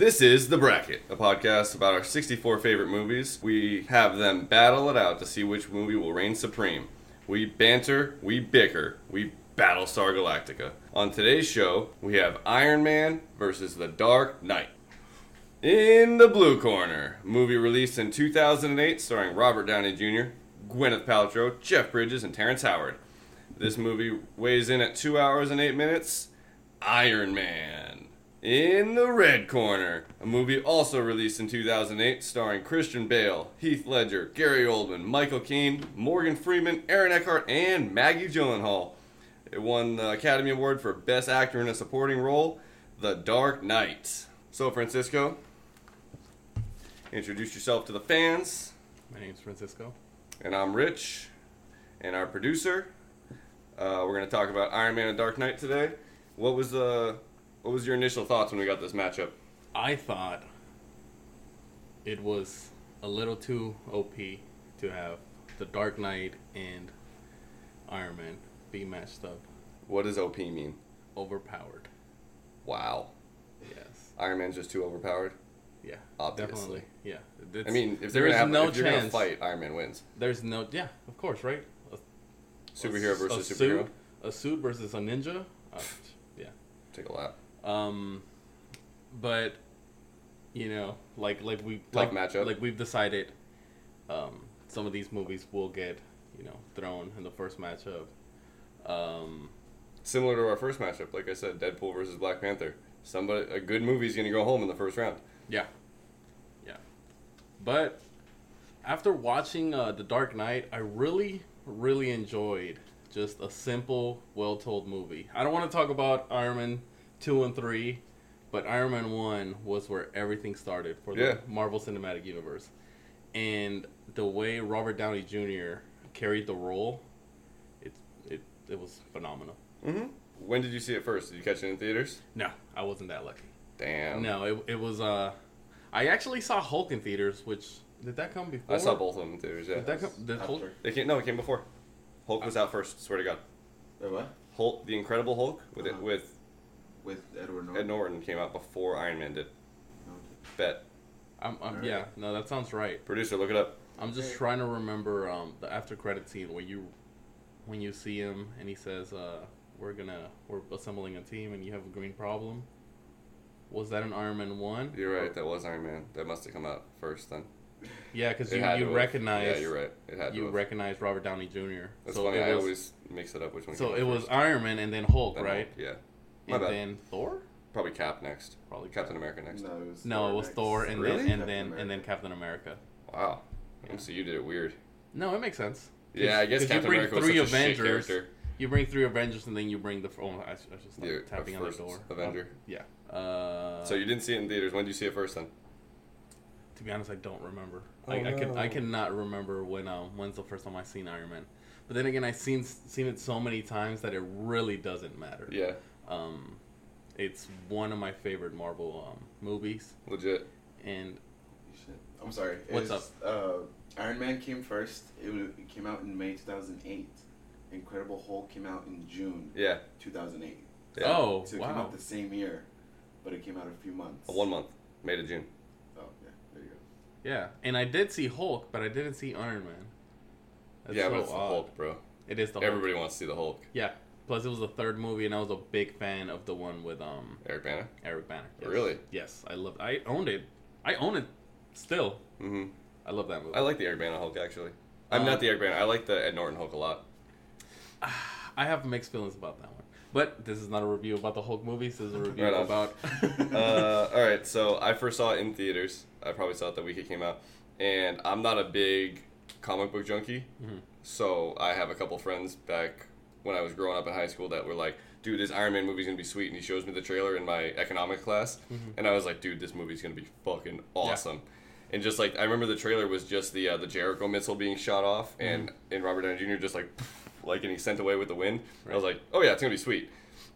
This is The Bracket, a podcast about our 64 favorite movies. We have them battle it out to see which movie will reign supreme. We banter, we bicker, we battle Star Galactica. On today's show, we have Iron Man versus The Dark Knight. In the blue corner, movie released in 2008 starring Robert Downey Jr., Gwyneth Paltrow, Jeff Bridges, and Terrence Howard. This movie weighs in at 2 hours and 8 minutes. Iron Man. In the red corner, a movie also released in 2008 starring Christian Bale, Heath Ledger, Gary Oldman, Michael Caine, Morgan Freeman, Aaron Eckhart, and Maggie Gyllenhaal. It won the Academy Award for Best Actor in a Supporting Role, The Dark Knight. So, Francisco, introduce yourself to the fans. My name's Francisco. And I'm Rich, and our producer. Uh, we're going to talk about Iron Man and Dark Knight today. What was uh, what was your initial thoughts when we got this matchup? I thought it was a little too OP to have the Dark Knight and Iron Man be matched up. What does OP mean? Overpowered. Wow. Yes. Iron Man's just too overpowered. Yeah. Obviously. Definitely. Yeah. I mean, if they're gonna have, no if you're gonna chance. fight, Iron Man wins. There's no. Yeah. Of course. Right. A, Superhero a versus suit, superhero. A suit versus a ninja. Uh, yeah. Take a lap. Um, but you know, like like we Tough like matchup. like we've decided, um, some of these movies will get you know thrown in the first matchup. Um, Similar to our first matchup, like I said, Deadpool versus Black Panther. Somebody, a good movie's gonna go home in the first round. yeah, yeah. But after watching uh, The Dark Knight, I really really enjoyed just a simple, well told movie. I don't want to talk about Iron Man two and three. But Iron Man 1 was where everything started for the Yeah. Marvel Cinematic Universe. And the way Robert Downey Jr. carried the role, it, it, it was phenomenal. Mm-hmm. When did you see it first? Did you catch it in theaters? No, I wasn't that lucky. Damn. No, it, it was. Uh, I actually saw Hulk in theaters, which. Did that come before? I saw both of them in theaters. Yeah. Did that come, did Hulk, After. They came. No, it came before. Hulk was out first. Swear to God. Wait, what? Hulk, the Incredible Hulk, with it Uh-huh. with With Edward Ed Norton? Norton came out before Iron Man did. Okay. Bet. I'm, I'm, Alright. yeah, no, that sounds right. Producer, look it up. I'm just Okay. trying to remember um, the after credit scene where you, when you see him and he says, uh, "We're gonna we're assembling a team and you have a green problem." Was that an Iron Man one? You're right. That was Iron Man. That must have come out first then. Yeah, because It you, had you have. recognize Yeah, you're right. It had to. you recognize Robert Downey Jr. That's so funny. it I was always mix it up. Which one? so came it out was. Iron Man and then Hulk, Then right? Hulk, Yeah. My and bad. then Thor. Probably Cap next. Probably Captain America next. No, it was No, Thor it was next. Thor and Really? then and Captain then and then America. Captain America. Wow. Yeah. So you did it weird. No, it makes sense. Yeah, I guess 'cause you Captain bring America was three such a shit Avengers. character. You bring three Avengers and then you bring the. Oh, I, I should stop You're tapping on the door. Avenger. Oh, yeah. Uh, So you didn't see it in theaters. When did you see it first then? to be honest, I don't remember. Oh, I, I can I cannot remember when um when's the first time I seen Iron Man. But then again, I've seen seen it so many times that it really doesn't matter. Yeah. Um, it's one of my favorite Marvel um, movies, Legit. and I'm sorry. What's It's, Uh, Iron Man came first. It, was, it came out in May 2008. Incredible Hulk came out in June Yeah. 2008. yeah. oh So it came out the same year, but it came out a few months. One month. May to June. Oh, yeah. There you go. yeah. And I did see Hulk, but I didn't see Iron Man. That's yeah, so but it's the. Hulk, bro. It is the Hulk. Everybody wants to see the Hulk. Yeah. Plus, it was the third movie, and I was a big fan of the one with um Eric Bana. Eric Banner. Yes. Really? Yes, I loved. I owned it. I own it still. Mm-hmm. I love that movie. I like the Eric Bana Hulk actually. I'm Um, not the Eric Bana. I like the Ed Norton Hulk a lot. I have mixed feelings about that one. But this is not a review about the Hulk movies. This is a review Right about. uh, all right, so I first saw it in theaters. I probably saw it the week it came out, and I'm not a big comic book junkie. Mhm. So I have a couple friends back when I was growing up in high school that were like, "Dude, this Iron Man movie's gonna be sweet," and he shows me the trailer in my economics class, Mhm. and I was like, "Dude, this movie's gonna be fucking awesome." And just like I remember, the trailer was just the uh, the Jericho missile being shot off, and and Robert Downey Jr. just like like and getting sent away with the wind. I was like, "Oh yeah, it's gonna be sweet."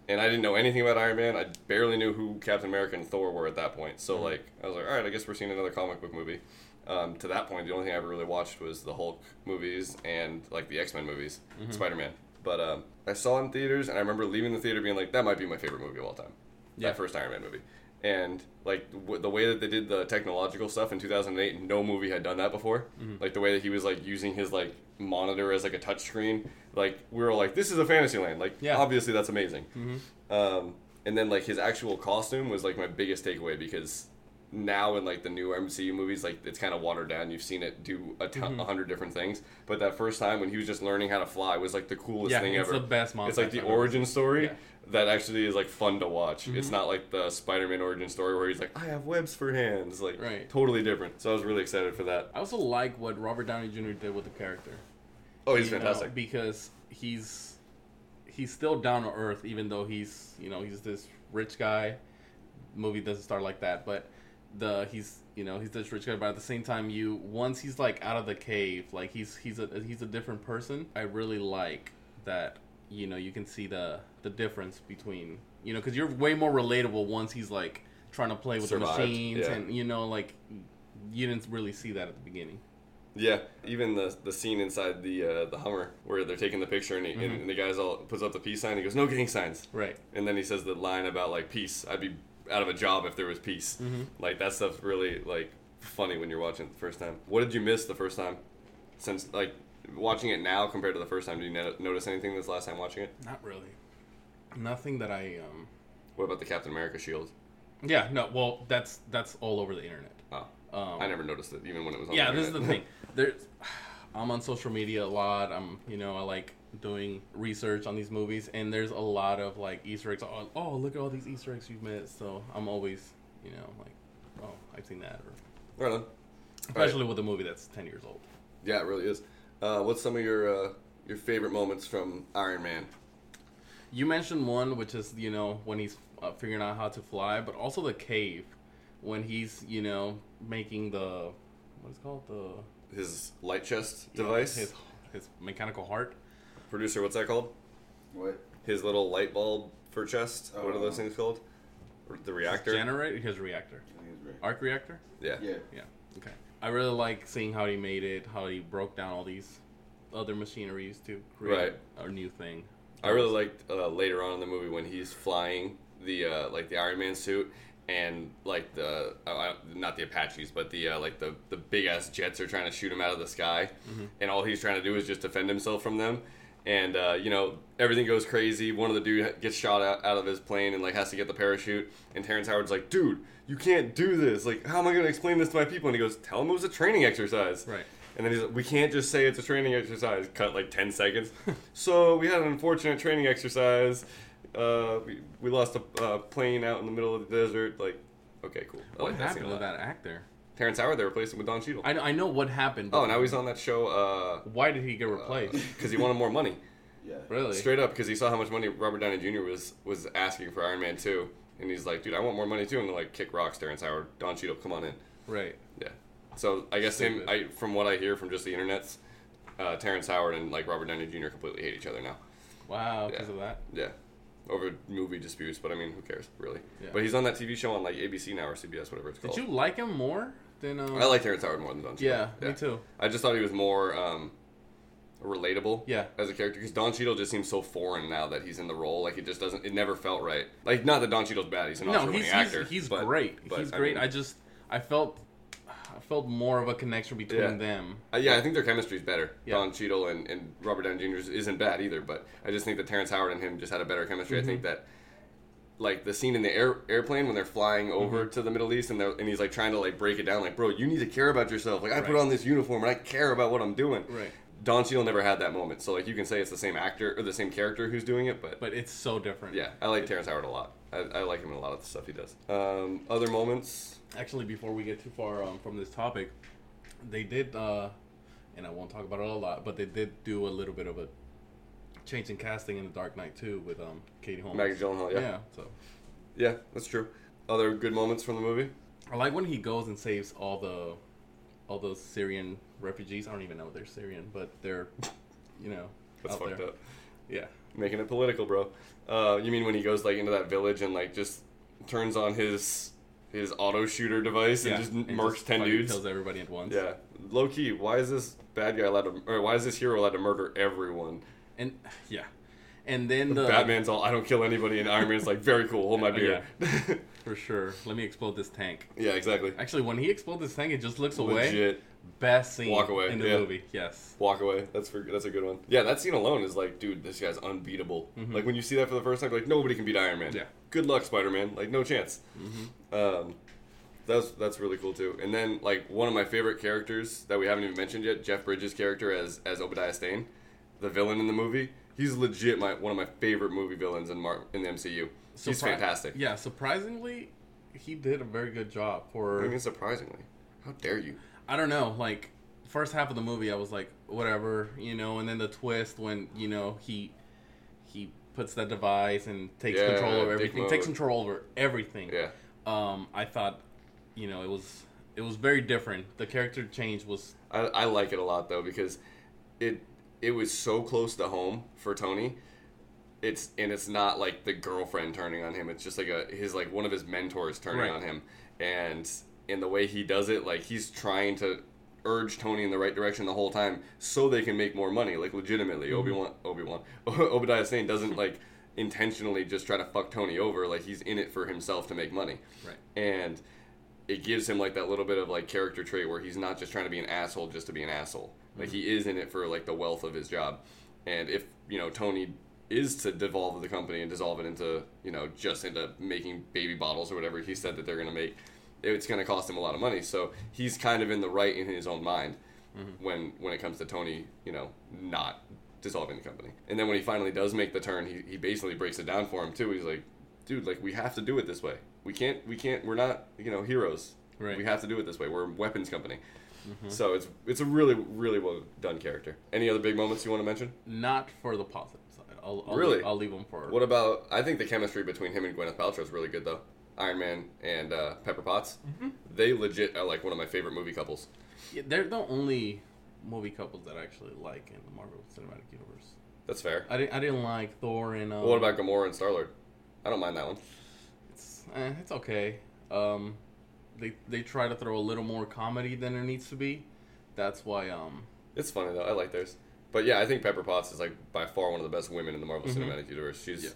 and I didn't know anything about Iron Man. I barely knew who Captain America and Thor were at that point. So Mhm. like, I was like, all right, I guess we're seeing another comic book movie. Um, to that point, the only thing I ever really watched was the Hulk movies and like the X Men movies, Mhm. Spider Man. But um, I saw it in theaters, and I remember leaving the theater being like, that might be my favorite movie of all time. Yeah. That first Iron Man movie. and like w- the way that they did the technological stuff in 2008, no movie had done that before. Mm-hmm. Like the way that he was like using his like monitor as like a touch screen. Like we were like, this is a fantasy land. Like Yeah. obviously that's amazing. Mhm. Um, and then like his actual costume was like my biggest takeaway because now in like the new MCU movies, like it's kind of watered down. You've seen it do a ton- Mm-hmm. a hundred different things, but that first time when he was just learning how to fly was like the coolest Yeah, thing it's ever. the best It's like the origin story Yeah. Mm-hmm. that actually is like fun to watch. It's not like the Spider-Man origin story where he's like, I have webs for hands. Like Right. totally different. So I was really excited for that. I also like what Robert Downey Jr. did with the character. Oh, he's you know, fantastic. because he's he's still down to earth, even though he's you know he's this rich guy. Movie doesn't start like that, but the he's you know he's this rich guy, but at the same time, you once he's like out of the cave, like he's he's a he's a different person. I really like that. You know, you can see the the difference between you know because you're way more relatable once he's like trying to play with Survived, the machines yeah. and you know like you didn't really see that at the beginning. Yeah, even the the scene inside the uh, the Hummer where they're taking the picture and, he, Mm-hmm. and the guy's all puts up the peace sign. He goes, "No gang signs." Right. And then he says the line about like peace. I'd be out of a job if there was peace. Mm-hmm. Like that stuff's really like funny when you're watching it the first time. What did you miss the first time? Since like watching it now compared to the first time, did you no- notice anything this last time watching it? Not really. Nothing that I um What about the Captain America shield? Yeah, no. Well, that's that's all over the internet. Oh, Um, I never noticed it even when it was on. Yeah, this is the thing. There's, I'm on social media a lot. I'm, you know, I like doing research on these movies, and there's a lot of like Easter eggs. Oh, oh, look at all these Easter eggs you've missed. So I'm always, you know, like, oh, I've seen that, or right on. especially with a movie that's ten years old. Yeah, it really is. Uh, what's some of your uh, your favorite moments from Iron Man? You mentioned one, which is you know when he's uh, figuring out how to fly, but also the cave when he's you know making the what is it called the His light chest device. his his mechanical heart. Producer, what's that called? What? His little light bulb for chest. what are those Oh. things called? The reactor. Generator, his reactor, I think arc reactor. yeah. Yeah. Yeah. Okay. I really like seeing how he made it, how he broke down all these other machineries to create Right. a new thing. I really liked uh, later on in the movie when he's flying the uh, like the Iron Man suit and like the uh, not the Apaches but the uh, like the the big ass jets are trying to shoot him out of the sky and all he's trying to do is just defend himself from them and uh, you know everything goes crazy one of the dude gets shot out, out of his plane and like has to get the parachute and Terrence Howard's like dude you can't do this like how am I going to explain this to my people and he goes tell them it was a training exercise Right. and then he's like, we can't just say it's a training exercise. Cut like 10 seconds. so we had an unfortunate training exercise. Uh, we, we lost a uh, plane out in the middle of the desert. Like, okay, cool. I What like happened with that actor? Terrence Howard, they replaced him with Don Cheadle. I, I know what happened. But oh, now he's on that show Why did he get replaced? because he wanted more money. Yeah. really? Straight up, because he saw how much money Robert Downey Jr. was was asking for Iron Man 2. And he's like, dude, I want more money too. And they're like, kick rocks, Terrence Howard. Don Cheadle, come on in. Right. Yeah. So I guess him, I, from what I hear from just the internets, uh, Terrence Howard and like Robert Downey Jr. completely hate each other now. Wow. Because Yeah. of that. Yeah, over movie disputes, but I mean, who cares, really? Yeah. But he's on that TV show on like ABC now or CBS, whatever it's called. Did you like him more Um, I like Terrence Howard more than Don Cheadle. Yeah, me too. I just thought he was more um, relatable. Yeah. As a character, because Don Cheadle just seems so foreign now that he's in the role. Like it just doesn't. It never felt right. Like not that Don Cheadle's bad. He's an No, Oscar-winning he's actor. he's, he's but- great. but, he's I great. mean, I just I felt I felt more of a connection between Yeah. them. Uh, yeah, I think their chemistry is better. Yeah. Don Cheadle and, and Robert Downey Jr. isn't bad either, but I just think that Terrence Howard and him just had a better chemistry. Mm-hmm. I think that, like the scene in the air, airplane when they're flying over Mm-hmm. to the Middle East and they're, and he's like trying to like break it down, like, bro, you need to care about yourself. Like I put on this uniform and I care about what I'm doing. Right. Don Cheadle never had that moment, so like you can say it's the same actor or the same character who's doing it, but, But it's so different. yeah, I like Terrence Howard a lot. I, I like him in a lot of the stuff he does. Um, other moments. Actually, before we get too far um, from this topic, they did, uh, and I won't talk about it a lot, but they did do a little bit of a change in casting in The Dark Knight too with um, Katie Holmes. Maggie Gyllenhaal, yeah. yeah. So yeah, that's true. Other good moments from the movie. I like when he goes and saves all the all those Syrian refugees. I don't even know if they're Syrian, but they're, you know, That's fucked there. up. Yeah. making it political, bro. Uh, you mean when he goes like into that village and like just turns on his his auto shooter device and just murks ten dudes? Kills everybody at once. Yeah, low key. Why is this bad guy allowed to, or why is this hero allowed to murder everyone? And yeah. And then the Batman's all, I don't kill anybody, and Iron Man's like, very cool, hold my beer. for sure. Let me explode this tank. Yeah, exactly. Actually, when he explodes this tank, it just looks away. Legit. Best scene Walk away, in the yeah. movie. Yes. Walk away. That's for that's a good one. Yeah, that scene alone is like, dude, this guy's unbeatable. Like when you see that for the first time, like nobody can beat Iron Man. Mm-hmm. Yeah. Good luck, Spider Man. Like no chance. Mm-hmm. Um, that's that's really cool too. And then like one of my favorite characters that we haven't even mentioned yet, Jeff Bridges' character as as Obadiah Stane, the villain in the movie. He's legit my one of my favorite movie villains in Mar- in the MCU. He's fantastic. Yeah, surprisingly, he did a very good job for. I mean, surprisingly, how dare you? I don't know, like first half of the movie, I was like, whatever, you know, and then the twist when you know he he puts that device and takes Yeah, control over everything, takes control over everything. Yeah. Um, I thought, you know, it was it was very different. The character change was I, I like it a lot though because it it was so close to home for Tony. It's and it's not like the girlfriend turning on him. It's just like a his like one of his mentors turning Right. on him, and in the way he does it, like he's trying to urge Tony in the right direction the whole time so they can make more money. Like legitimately, mm-hmm. Obi Wan Obi Wan Obadiah Stane doesn't like intentionally just try to fuck Tony over. Like he's in it for himself to make money right. and it gives him like that little bit of like character trait where he's not just trying to be an asshole just to be an asshole. Like he is in it for like the wealth of his job. And if, you know, Tony is to devolve the company and dissolve it into, you know, just into making baby bottles or whatever he said that they're going to make, it's going to cost him a lot of money. So he's kind of in the right in his own mind mm-hmm. when when it comes to Tony, you know, not dissolving the company. And then when he finally does make the turn, he, he basically breaks it down for him too. He's like, dude, like we have to do it this way. We can't we can't we're not, you know, heroes. Right. We have to do it this way. We're a weapons company. So it's it's a really really well done character. Any other big moments you want to mention? Not for the positive side. I'll, I'll Really? leave, I'll leave them for. What about I think the chemistry between him and Gwyneth Paltrow is really good though. Iron Man and uh, Pepper Potts, they legit are like one of my favorite movie couples. Yeah, they're the only movie couples that I actually like in the Marvel Cinematic Universe. That's fair. I didn't. I didn't like Thor and. Um, Well, what about Gamora and Star Lord? I don't mind that one. It's eh, it's okay. Um, they they try to throw a little more comedy than it needs to be. That's why um It's funny though. I like theirs. But yeah, I think Pepper Potts is like by far one of the best women in the Marvel Mhm. Cinematic Universe. She's Yeah.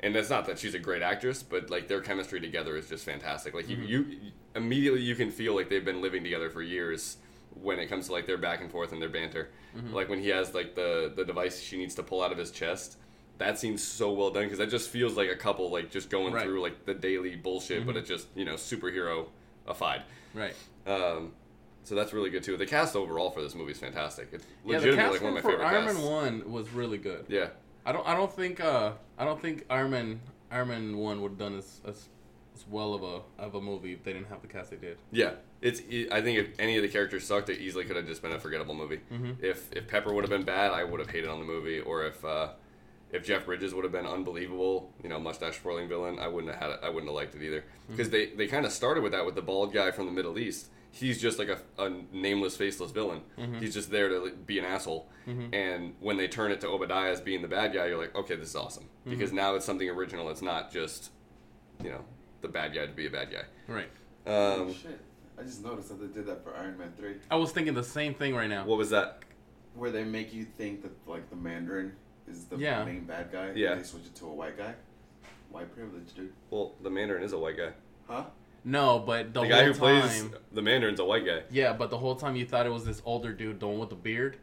and it's not that she's a great actress, but like their chemistry together is just fantastic. Like you, Mhm. you immediately you can feel like they've been living together for years when it comes to like their back and forth and their banter. Mhm. Like when he has like the the device she needs to pull out of his chest. That seems so well done because that just feels like a couple like just going Right. through like the daily bullshit, but Mhm. it just you know superhero afied. right. Um, so that's really good too. The cast overall for this movie is fantastic. It's Yeah, the legitimately like one of my for favorite Iron casts. Man One was really good. Yeah, I don't I don't think uh I don't think Iron Man Iron Man One would have done as, as as well of a of a movie if they didn't have the cast they did. yeah. It's. I think if any of the characters sucked, it easily could have just been a forgettable movie. Mhm. If if Pepper would have been bad, I would have hated on the movie. Or if uh, if Jeff Bridges would have been unbelievable, you know, mustache twirling villain, I wouldn't have had it. I wouldn't have liked it either. Mm-hmm. Because they they kind of started with that with the bald guy from the Middle East. He's just like a, a nameless, faceless villain. Mhm. He's just there to be an asshole. Mhm. And when they turn it to Obadiah as being the bad guy, you're like, okay, this is awesome because Mm-hmm. now it's something original. It's not just, you know, the bad guy to be a bad guy. Right. oh, Um, shit. I just noticed that they did that for Iron Man 3. I was thinking the same thing right now. what was that? Where they make you think that, like, the Mandarin is the Yeah. main bad guy. and Yeah. They switch it to a white guy. White privilege, dude. Well, the Mandarin is a white guy. Huh? No, but the, The, whole guy who time, plays the Mandarin's a white guy. Yeah, but the whole time you thought it was this older dude, the one with the beard,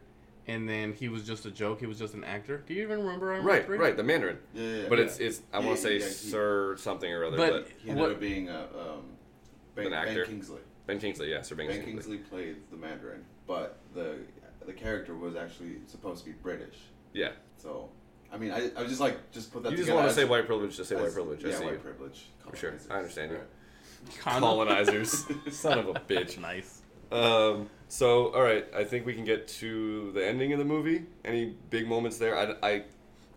and then he was just a joke. He was just an actor. Do you even remember Iron Man Right, 3? right, the Mandarin. Yeah, yeah, yeah. But yeah. it's it's I Yeah, want to say yeah, he- Sir something or other. But- But, He ended what- up being a, um, ben, An actor. ben Kingsley. Ben Kingsley, yeah, Sir Ben, Ben Kingsley. Kingsley played the Mandarin, but the the character was actually supposed to be British. Yeah, So, I mean, I, I was just like, just put that you just together. want to say white privilege, just say white as- privilege. I Yeah, see white you. privilege. For sure. I understand you. Alright. Colonizers, son of a bitch. Nice. Um, so, all right, I think we can get to the ending of the movie. Any big moments there? I, I,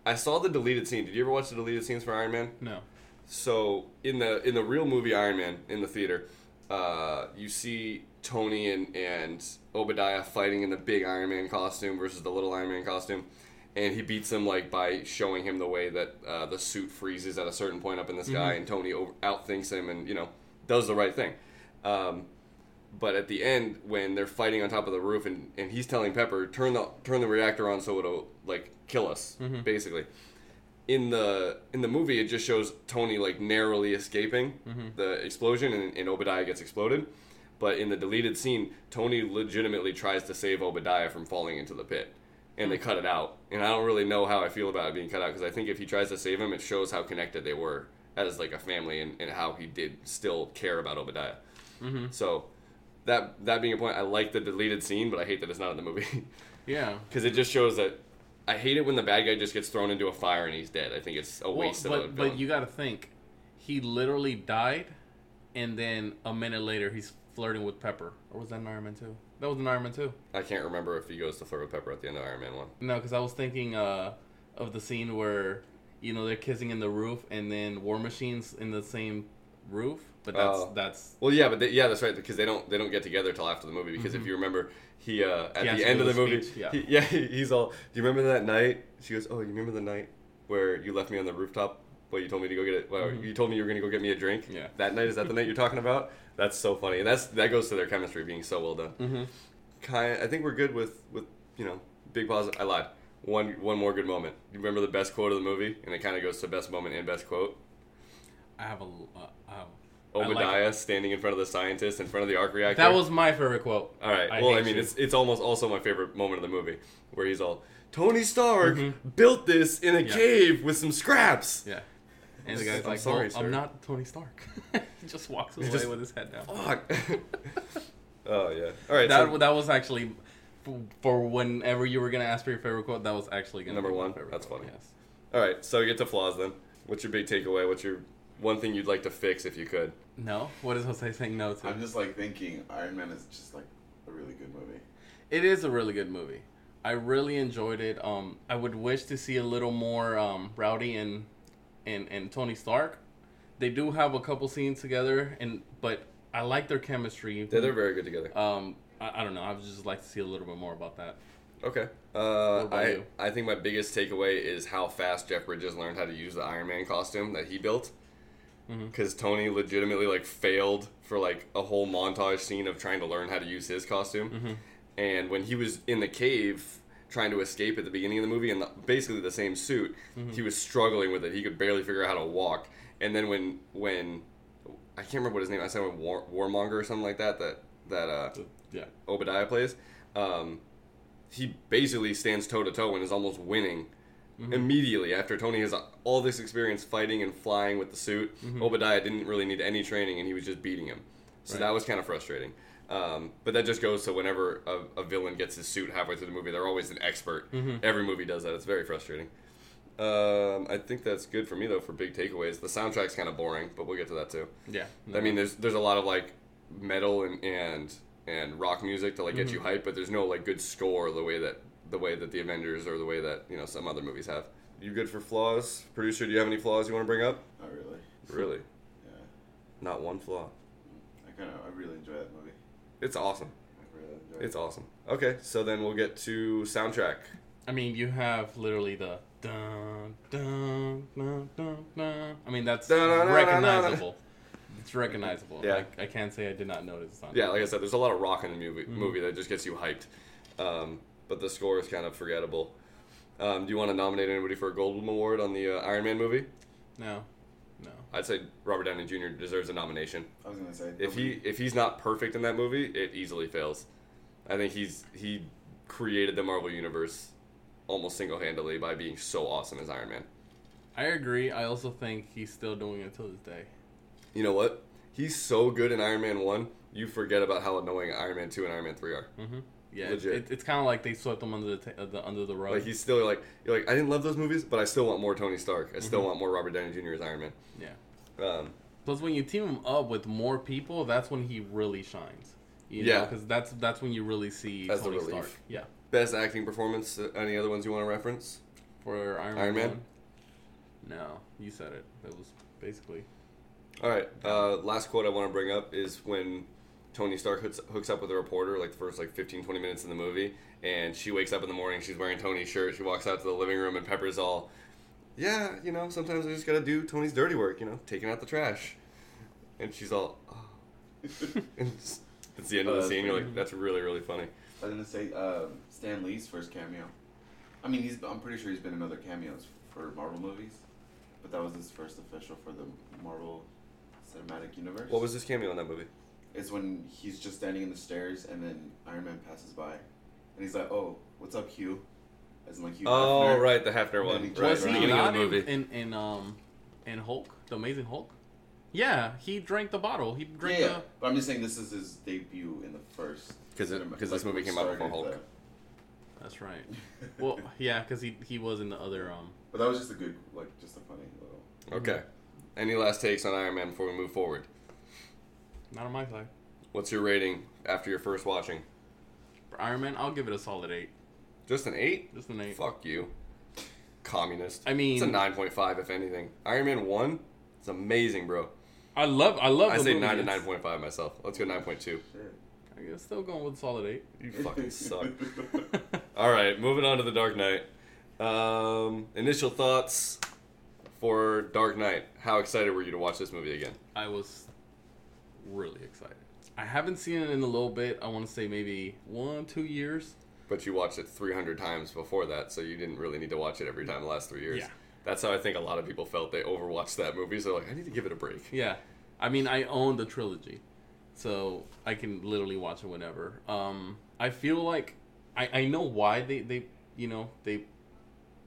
I saw the deleted scene. Did you ever watch the deleted scenes for Iron Man? No. So in the in the real movie Iron Man in the theater, uh, you see Tony and and Obadiah fighting in the big Iron Man costume versus the little Iron Man costume, and he beats him like by showing him the way that uh, the suit freezes at a certain point up in the sky, and Tony over, outthinks him and you know does the right thing. Um, but at the end, when they're fighting on top of the roof, and, and he's telling Pepper, turn the turn the reactor on so it'll like kill us, Mhm. basically in the in the movie it just shows Tony like narrowly escaping Mm-hmm. the explosion and, and Obadiah gets exploded. But in the deleted scene, Tony legitimately tries to save Obadiah from falling into the pit, and Hmm. they cut it out. And I don't really know how I feel about it being cut out because I think if he tries to save him, it shows how connected they were as like a family and, and how he did still care about Obadiah. Mm-hmm. So that that being a point, I like the deleted scene, but I hate that it's not in the movie Yeah. because it just shows that. I hate it when the bad guy just gets thrown into a fire and he's dead. I think it's a Well, waste of a but but you got to think, he literally died, and then a minute later he's flirting with Pepper. Or was that Iron Man two? That was an Iron Man two. I can't remember if he goes to flirt with Pepper at the end of Iron Man one. No, because I was thinking uh, of the scene where you know they're kissing in the roof, and then War Machine's in the same roof. But that's Oh. that's Well, yeah, but they, yeah, that's right because they don't they don't get together till after the movie. Because if you remember, he uh, at He the end of the movie, speech, yeah. he, yeah, he- he's all. Do you remember that night? She goes, Oh, you remember the night where you left me on the rooftop? but you told me to go get it. Well, Mhm. you told me you were going to go get me a drink. Yeah. That night is that the night you're talking about? That's so funny, and that's that goes to their chemistry being so well done. mm-hmm. Kind, I think we're good with with you know big positive. I lied. One one more good moment. You remember the best quote of the movie, and it kind of goes to best moment and best quote. I have a. Uh, I have- I like Obadiah standing in front of the scientist in front of the arc reactor. that was my favorite quote. All right. I well, I mean, you. it's it's almost also my favorite moment of the movie where he's all Tony Stark Mhm. built this in a Yeah. cave with some scraps. Yeah. And the guy's I'm like, sorry, "Well, sir." I'm not Tony Stark." he just walks away just- with his head down. Fuck. oh yeah. All right. that so that was actually for- for whenever you were gonna ask for your favorite quote. That was actually gonna Number be my one? favorite That's quote, funny. Yes. all right. So we get to flaws then. What's your big takeaway? What's your one thing you'd like to fix if you could? No. What is Jose saying no to? I'm just like thinking Iron Man is just like a really good movie. It is a really good movie. I really enjoyed it. Um, I would wish to see a little more um, Rhodey and, and and Tony Stark. They do have a couple scenes together, and but I like their chemistry. They're, they're very good together. Um, I, I don't know. I would just like to see a little bit more about that. Okay. Uh, I you? I think my biggest takeaway is how fast Jeff Bridges learned how to use the Iron Man costume that he built. Because Tony legitimately like failed for like a whole montage scene of trying to learn how to use his costume, Mm-hmm. and when he was in the cave trying to escape at the beginning of the movie in the, basically the same suit, Mm-hmm. he was struggling with it. He could barely figure out how to walk. And then when when I can't remember what his name. I said War, Warmonger or something like that. That that uh, Yeah. Obadiah plays, um, he basically stands toe to toe and is almost winning Mm-hmm. immediately after Tony has all this experience fighting and flying with the suit. Mm-hmm. Obadiah didn't really need any training and he was just beating him. So Right. that was kind of frustrating. Um, but that just goes to whenever a, a villain gets his suit halfway through the movie, they're always an expert. Mhm. Every movie does that. It's very frustrating. Um, I think that's good for me though for big takeaways. The soundtrack's kind of boring, but we'll get to that too. Yeah. I mean, there's there's a lot of like metal and and, and rock music to like get you hyped, but there's no like good score the way that the way that the Avengers or the way that you know some other movies have. You good for flaws, producer? Do you have any flaws you want to bring up? Not really. Really, Yeah. not one flaw. I kind of I really enjoy that movie. It's awesome. Really enjoy It's awesome. Okay, so then we'll get to soundtrack. I mean, you have literally the dun dun dun dun dun. I mean, that's Dun, dun, dun, dun, dun. recognizable. It's recognizable. Yeah. I, I can't say I did not notice. On Yeah, like I said, there's a lot of rock in the movie Mm-hmm. movie that just gets you hyped, um, but the score is kind of forgettable. Um, do you want to nominate anybody for a Golden Award on the uh, Iron Man movie? No, no. I'd say Robert Downey Jr. deserves a nomination. I was gonna say If he if he's not perfect in that movie, it easily fails. I think he's he created the Marvel universe almost single handedly by being so awesome as Iron Man. I agree. I also think he's still doing it till this day. You know what? He's so good in Iron Man one, you forget about how annoying Iron Man two and Iron Man three are. hmm Yeah, Legit. It, it's kind of like they swept him under the, ta- uh, the under the rug. Like he's still like you're like I didn't love those movies, but I still want more Tony Stark. I Mm-hmm. still want more Robert Downey Jr. as Iron Man. yeah. Um, Plus, when you team him up with more people, that's when he really shines. You Yeah. because that's that's when you really see As Tony. Stark. Yeah, best acting performance. Uh, any other ones you want to reference? for Iron, Iron Man? Man. No, you said it. That was basically. All right. Uh, last quote I want to bring up is when Tony Stark hooks, hooks up with a reporter, like the first like 15, 20 minutes in the movie, and she wakes up in the morning. She's wearing Tony's shirt. She walks out to the living room, and Pepper's all, "Yeah, you know, sometimes I just gotta do Tony's dirty work. You know, taking out the trash." And she's all, oh. and it's, it's the end of Oh, the scene. You're like, "That's really, really funny." I was gonna say um, Stan Lee's first cameo. I mean, he's I'm pretty sure he's been in other cameos for Marvel movies. but that was his first official for the Marvel Cinematic Universe. What was his cameo in that movie? Is when he's just standing in the stairs and then Iron Man passes by, and he's like, "Oh, what's up, Hugh?" As in like Hugh. Oh, Hefner. right, the Hefner And one. then Right, was the he beginning not of movie. in, in in um in Hulk, the Amazing Hulk? Yeah, he drank the bottle. He drank yeah. the. but I'm just saying this is his debut in the first. it- cinema- 'cause this movie we came out before started Hulk. That's right. Well, yeah, because he he was in the other um. But that was just a good, like, just a funny little. Okay. Any last takes on Iron Man before we move forward? Not on my side. What's your rating after your first watching? For Iron Man, I'll give it a solid eight. Just an eight? Just an eight. Fuck you. Communist. I mean- it's a 9.5 if anything. Iron Man 1, it's amazing, bro. I love I love. I say. 9 to 9.5 myself. Let's go 9.2. I guess still going with solid eight. You fucking suck. All right, moving on to The Dark Knight. Um, initial thoughts for Dark Knight. How excited were you to watch this movie again? I was really excited. I haven't seen it in a little bit. I want to say maybe one, two years. But you watched it 300 times before that, so you didn't really need to watch it every time the last three years. Yeah. That's how I think a lot of people felt. They overwatched that movie, so like, I need to give it a break. Yeah, I mean, I own the trilogy, so I can literally watch it whenever. Um, I feel like I, I know why they, they you know they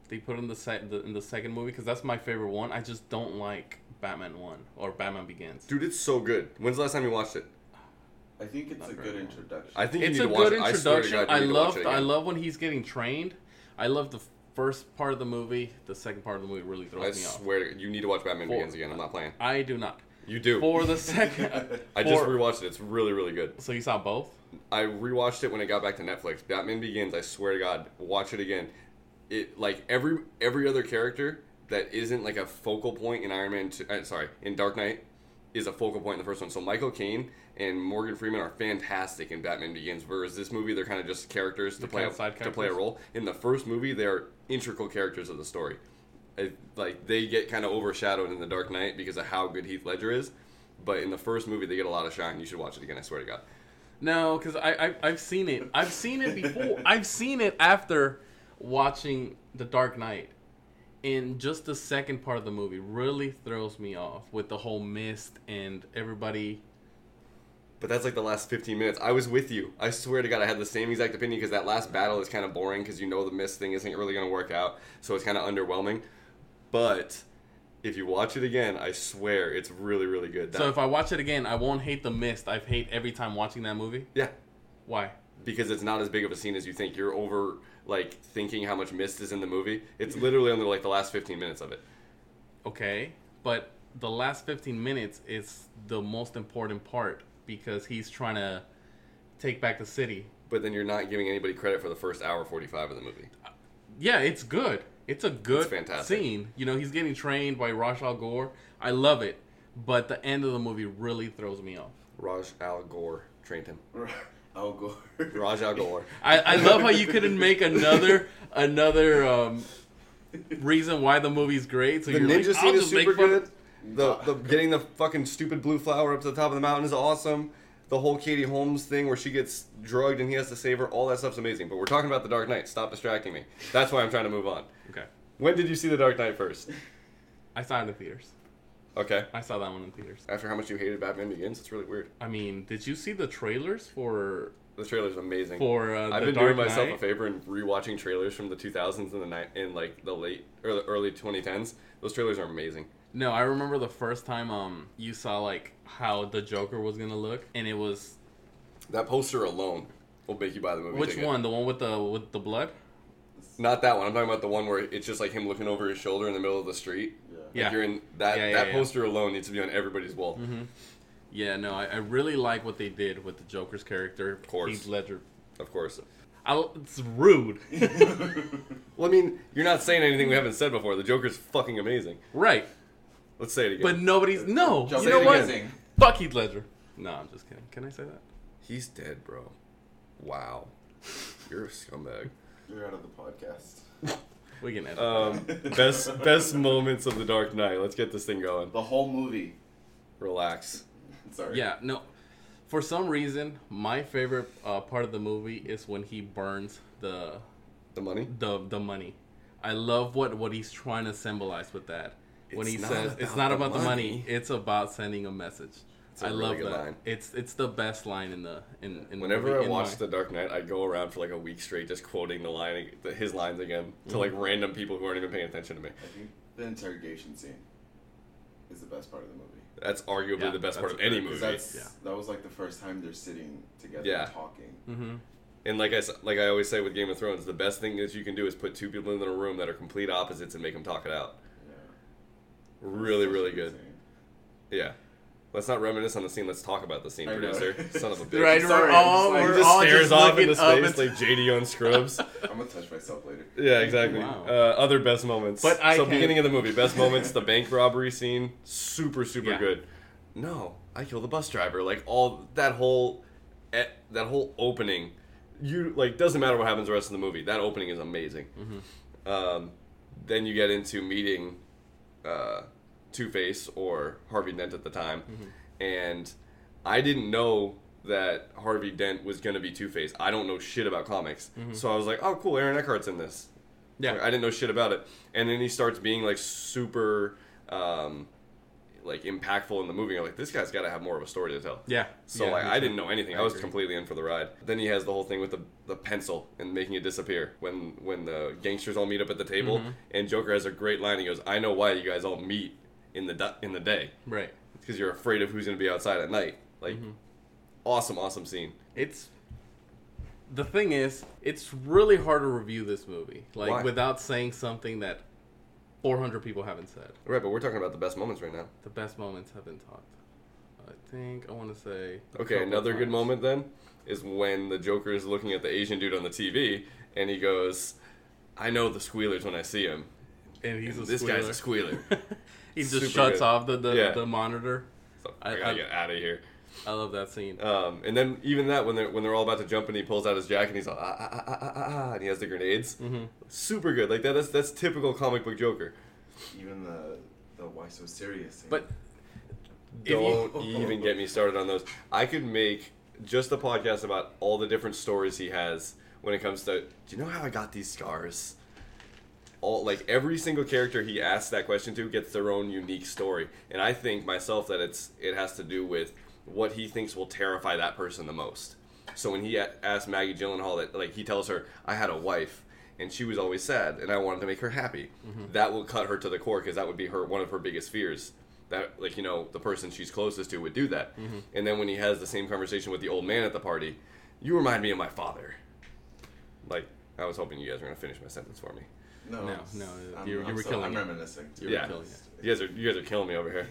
they put in the set the, in the second movie because that's my favorite one. I just don't like Batman one or Batman Begins. Dude, it's so good. When's the last time you watched it? I think it's Not a good long. introduction. I think it's you a to watch good it. I swear to introduction. God, you I need to watch love I love when he's getting trained. I love the first part of the movie. The second part of the movie really throws I me off. I swear, you need to watch Batman For- Begins again. I'm not playing. I do not. You do. For the second, I just rewatched it. It's really, really good. So you saw both? I rewatched it when it got back to Netflix. Batman Begins. I swear to God, watch it again. It like every every other character that isn't like a focal point in Iron Man. 2, uh, sorry, in Dark Knight is a focal point in the first one. So Michael Caine and Morgan Freeman are fantastic in Batman Begins. Whereas this movie, they're kind of just characters to They're play of side to play a role. In the first movie, they are integral characters of the story. It, like they get kind of overshadowed in the Dark Knight because of how good Heath Ledger is. But in the first movie, they get a lot of shine. You should watch it again. I swear to God. No, because I, I I've seen it. I've seen it before. I've seen it after watching The Dark Knight. And just the second part of the movie really throws me off with the whole mist and everybody. But that's like the last 15 minutes. I was with you. I swear to God, I had the same exact opinion because that last battle is kind of boring because you know the mist thing isn't really going to work out. So it's kind of underwhelming. But if you watch it again, I swear it's really, really good. So if I watch it again, I won't hate the mist. I've hate every time watching that movie. yeah, Why? because it's not as big of a scene as you think. You're over like thinking how much mist is in the movie. It's literally only like the last 15 minutes of it. Okay, but the last 15 minutes is the most important part because he's trying to take back the city. But then you're not giving anybody credit for the first hour 45 of the movie. Yeah, it's good. It's a good It's fantastic. scene. You know, he's getting trained by Ra's al Ghul. I love it, but the end of the movie really throws me off. Raj Al Gore trained him. Al Gore. Raj Al Gore. I, I love how you couldn't make another another um, reason why the movie's great. So The you're ninja like, scene I'll is just make super fun- good. The, the getting the fucking stupid blue flower up to the top of the mountain is awesome. The whole Katie Holmes thing where she gets drugged and he has to save her, all that stuff's amazing. But we're talking about the Dark Knight. Stop distracting me. That's why I'm trying to move on. Okay, When did you see the Dark Knight first? I saw it in the theaters. Okay. I saw that one in theaters. After how much you hated Batman Begins, it's really weird. I mean, did you see the trailers for The trailer's amazing. for uh, I've been Dark doing myself Knight? a favor and rewatching trailers from the 2000s and the night in like the late or the early 2010s. Those trailers are amazing. No, I remember the first time um you saw like how the Joker was gonna look, and it was That poster alone will make you buy the movie. which ticket. one? The one with the with the blood? Not that one. I'm talking about the one where it's just like him looking over his shoulder in the middle of the street. Yeah. Like Yeah. you're in that Yeah, yeah, that yeah. poster alone needs to be on everybody's wall. Mm-hmm. Yeah, no, I, I really like what they did with the Joker's character, of course. Heath Ledger. Of course. I, it's rude, Well, I mean, you're not saying anything we haven't said before. The Joker's fucking amazing. right? Let's say it again. But nobody's no. Just you know what? again. Fuck Heath Ledger. No, I'm just kidding. Can I say that? he's dead, bro. Wow. You're a scumbag. You're out of the podcast. We can edit. Um, best best moments of the Dark Knight. Let's get this thing going. The whole movie. Relax. Sorry. Yeah, no. For some reason, my favorite uh, part of the movie is when he burns the The money. the the money. I love what what he's trying to symbolize with that. When It's he says it's not the about the money. money. It's about sending a message. It's a I really love that. line. It's it's the best line in the in, in the Whenever movie, I in watch my- The Dark Knight, I go around for like a week straight just quoting the line, the- his lines again to Mm. like random people who aren't even paying attention to me. I think the interrogation scene is the best part of the movie. That's arguably Yeah, the best part of any movie. That's Yeah. that was like the first time they're sitting together Yeah. and talking. Mhm. And like I s- like I always say with Game of Thrones, the best thing that you can do is put two people in a room that are complete opposites and make them talk it out. Yeah. Really, really good. scene. Yeah. Let's not reminisce on the scene. Let's talk about the scene, I know. producer. Son of a bitch. Right, Sorry, we're all, just like- we're He just all stares just off into space and- like JD on Scrubs. I'm gonna touch myself later. Yeah, exactly. Wow. Uh, other best moments. But I so can- beginning of the movie, best moments, the bank robbery scene, super super Yeah. good. No, I killed the bus driver. Like all that whole, eh, that whole opening, you like doesn't matter what happens the rest of the movie. That opening is amazing. Mm-hmm. Um, then you get into meeting uh, Two Face or Harvey Dent at the time, Mm-hmm. and I didn't know that Harvey Dent was gonna be Two Face. I don't know shit about comics, so I was like, oh cool, Aaron Eckhart's in this. Mm-hmm. Yeah. I didn't know shit about it. And then he starts being like super um, like impactful in the movie. I'm like, this guy's got to have more of a story to tell. Yeah. So Yeah, like, I didn't know anything. I, I was agree. completely in for the ride. Then he has the whole thing with the, the pencil and making it disappear when when the gangsters all meet up at the table. Mm-hmm. And Joker has a great line. He goes, "I know why you guys all meet in the in the day Right. because you're afraid of who's going to be outside at night." Like, Mm-hmm. awesome, awesome scene. It's the thing is, it's really hard to review this movie like Why? without saying something that 400 people haven't said. Right, but we're talking about the best moments right now. The best moments have been talked. I think I want to say. Okay, another good moment then is when the Joker is looking at the Asian dude on the TV and he goes, "I know the squealers when I see him." and he's a this squealer. guy's a squealer. he just Super shuts good. off the the, Yeah. the monitor. So I- I, gotta I- get out of here. I love that scene. Um, and then even that when they're when they're all about to jump and he pulls out his jacket and he's like ah ah ah ah ah, ah, and he has the grenades. Mhm. Super good. Like that. That's that's typical comic book Joker. Even the the why so serious. Scene. But Don't even get me started on those. I could make just a podcast about all the different stories he has when it comes to. Do you know how I got these scars? All like every single character he asks that question to gets their own unique story, and I think myself that it's it has to do with what he thinks will terrify that person the most. So when he a- asked Maggie Gyllenhaal that, like he tells her, "I had a wife." And she was always sad, and I wanted to make her happy. That will cut her to the core because that would be her one of her biggest fears that like you know the person she's closest to would do that and then when he has the same conversation with the old man at the party you remind me of my father like i was hoping you guys were going to finish my sentence for me no, No, no, I'm, you- you I'm were still- killing I'm it. reminiscing. You too. were Yeah. killing it. you guys are you guys are killing me over here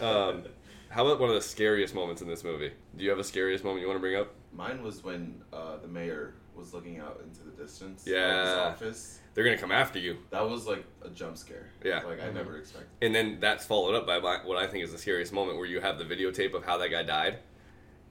um, how about one of the scariest moments in this movie do you have a scariest moment you want to bring up Mine was when uh, the mayor was looking out into the distance. Yeah. His office. they're going to come after you That was like a jump scare. Yeah. Like I never expected. and then that's followed up by my, what i think is the scariest moment where you have the videotape of how that guy died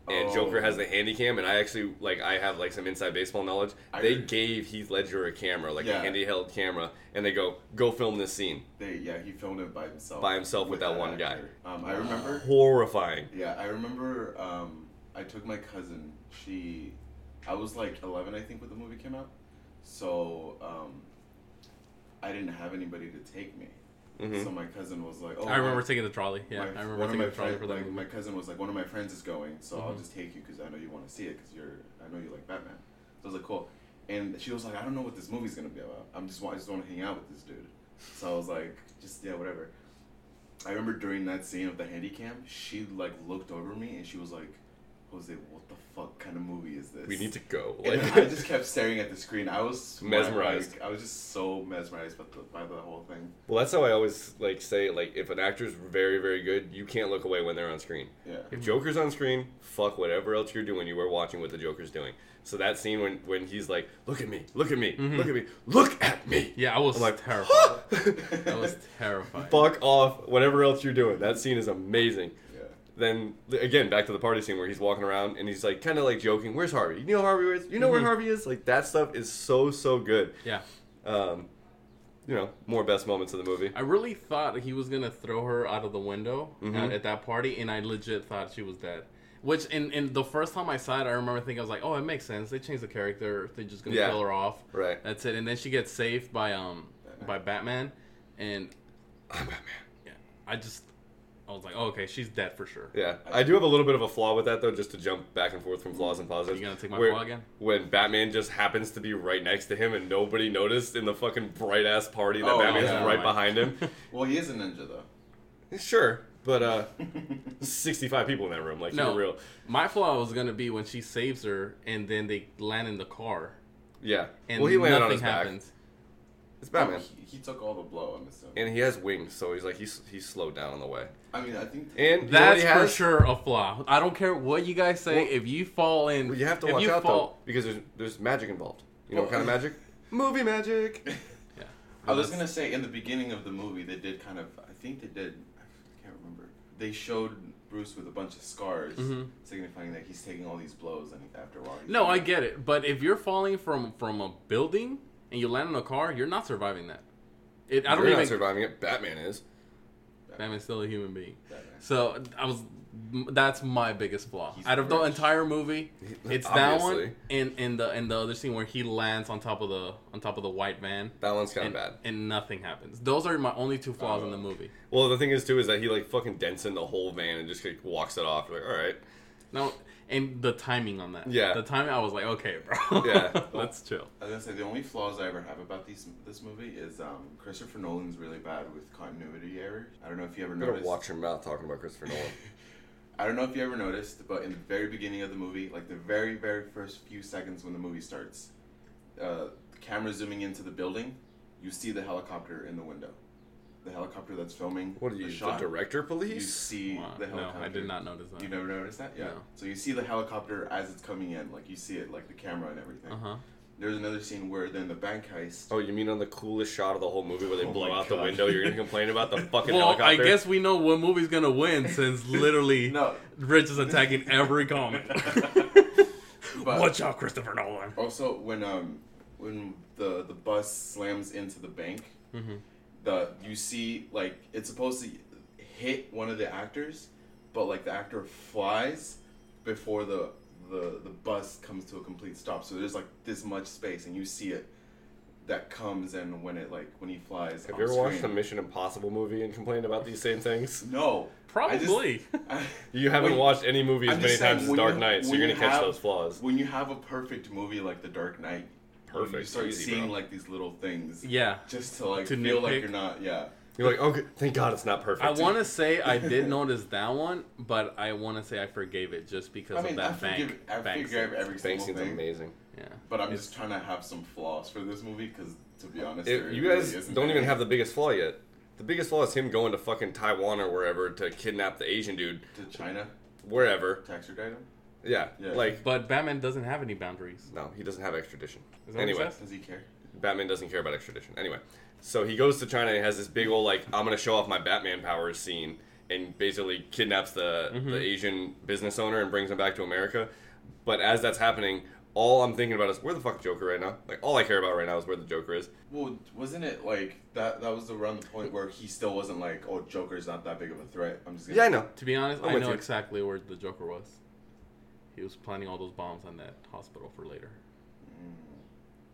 and Oh. Joker has the handy cam, and I actually like I have like some inside baseball knowledge. I they heard- gave Heath Ledger a camera, like Yeah. a handheld camera, and they go, "Go film this scene." They yeah he filmed it by himself. By himself with that one guy. Um, I remember. Horrifying. Yeah, I remember. Um, I took my cousin. She, I was like eleven, I think, when the movie came out. So um, I didn't have anybody to take me. Mhm. So my cousin was like, "Oh, I remember my- taking the trolley. Yeah, my- I remember one of taking my the trolley friend- for that. like, movie. my cousin was like, one of my friends is going, so I'll Mhm. just take you because I know you want to see it because you're, I know you like Batman. So I was like, cool. And she was like, I don't know what this movie's gonna be about. I'm just, I just want to hang out with this dude. So I was like, just yeah, whatever. I remember during that scene of the handy cam, she like looked over me and she was like, Jose, what the fuck kind of movie is this? We need to go. Like, I just kept staring at the screen. I was Mesmerized. like, I was just so mesmerized by the, by the whole thing. well, that's how I always like say like if an actor's very very good, you can't look away when they're on screen. Yeah. If Joker's on screen, fuck whatever else you're doing. You were watching what the Joker's doing. So that scene when when he's like, "Look at me, look at me, Mhm. look at me, look at me." Yeah, I was I'm like, terrified. That was terrifying. Fuck off. Whatever else you're doing, that scene is amazing. Then again back to the party scene where he's walking around and he's like kind of like joking where's harvey you know harvey is you know where Mhm. harvey is like that stuff is so so good Yeah, um you know more best moments of the movie I really thought he was gonna throw her out of the window Mhm. at, at that party, and I legit thought she was dead. Which, in, in the first time I saw it, I remember thinking I was like, "Oh, it makes sense. They changed the character. They're just gonna Yeah. kill her off. right That's it." And then she gets saved by um Batman. by Batman, and I'm Batman. Yeah, I just I was like, oh, okay, she's dead for sure. Yeah, I do have a little bit of a flaw with that though, just to jump back and forth from flaws and positives. You gonna take my Where- flaw again? When Batman just happens to be right next to him and nobody noticed in the fucking bright ass party that Oh, Batman's yeah. right behind him. Well, he is a ninja though. sure, but uh, 65 people in that room, like No, you're real. my flaw was gonna be when she saves her and then they land in the car Yeah. and well, he landed nothing on his happens. back. It's Batman, he, he took all the blow. I'm assuming. and he has wings, so he's like he's he's slowed down on the way. I mean, I think. And you know what That's he for sure a flaw. I don't care what you guys say. Well- if you fall in, Well, you have to if watch you out fall, though, because there's there's magic involved. You know what kind of magic? Movie magic. Yeah, I was gonna say in the beginning of the movie they did kind of. I think they did. I can't remember. They showed Bruce with a bunch of scars, Mhm. signifying that he's taking all these blows, and after a while. he's No, I get it. But if you're falling from from a building and you land in a car, you're not surviving that. It, I don't You're even. not surviving it. Batman is. Batman's still a human being. Batman. So I was. That's my biggest flaw. He's Out of the entire movie, it's that one Obviously. and in the and the other scene where he lands on top of the on top of the white van. That one's kind of bad. and nothing happens. Those are my only two flaws in the uh, movie. Well, the thing is too is that he like fucking dents in the whole van and just like, walks it off. You're like, all right. No, and the timing on that. Yeah. the timing. I was like, okay, bro. Yeah. let's chill. I was gonna say the only flaws I ever have about these this movie is um, Christopher Nolan's really bad with continuity errors. I don't know if you ever You better noticed. watch your mouth talking about Christopher Nolan. I don't know if you ever noticed, but in the very beginning of the movie, like the very very first few seconds when the movie starts, uh, the camera zooming into the building, you see the helicopter in the window. The helicopter that's filming. What are you, the the shot. director police You see Wow. the No, helicopter. I did not notice that. You never noticed that? Yeah. No. So you see the helicopter as it's coming in, like you see it, like the camera and everything. Uh huh. There's another scene where they're in the bank heist. Oh, you mean on the coolest shot of the whole movie where they Oh blow my out the window? You're gonna complain about the fucking Well, I guess we know what movie's gonna win since literally No. Rich is attacking every comment. But Watch out, Christopher Nolan. also when um when the the bus slams into the bank, Mhm. The you see like it's supposed to hit one of the actors, but like the actor flies before the the the bus comes to a complete stop. So there's like this much space, and you see it that comes and when it like when he flies. Have you ever watched the. Mission Impossible movie and complained about these same things? No, I just- Probably. I- You haven't When- watched any movie as many just saying, times as Dark you- Knight, so you're gonna catch have- those flaws. When you have a perfect movie like The Dark Knight, you- you start easy, seeing bro. like these little things, yeah. just to like To feel like you're not. Yeah, You're like, okay, thank God it's not perfect. I want to say I did notice that one, but I want to say I forgave it just because I mean, of I that bank. forgive, I bank forgive scene. every Bank single scene's thing, amazing. Yeah. but I'm It's- just trying to have some flaws for this movie because, to be honest, It- you really guys isn't don't even have the biggest flaw yet. The biggest flaw is him going to fucking Taiwan or wherever to kidnap the Asian dude, to China wherever. to extradite him. Yeah, Yeah. like But Batman doesn't have any boundaries. no, he doesn't have extradition. Is that what Anyway, says? Does he care? Batman doesn't care about extradition. Anyway, so he goes to China and has this big old like I'm gonna show off my Batman powers scene and basically kidnaps the Mm-hmm. the Asian business owner and brings him back to America. But as that's happening, all I'm thinking about is where the fuck Joker right now? Like all I care about right now is where the Joker is. Well, wasn't it like that? That was around the point where he still wasn't like, "Oh, Joker's not that big of a threat." I'm just. Gonna Yeah, I know. To be honest, I'm I with know you. exactly where the Joker was. He was planning all those bombs on that hospital for later. Mm.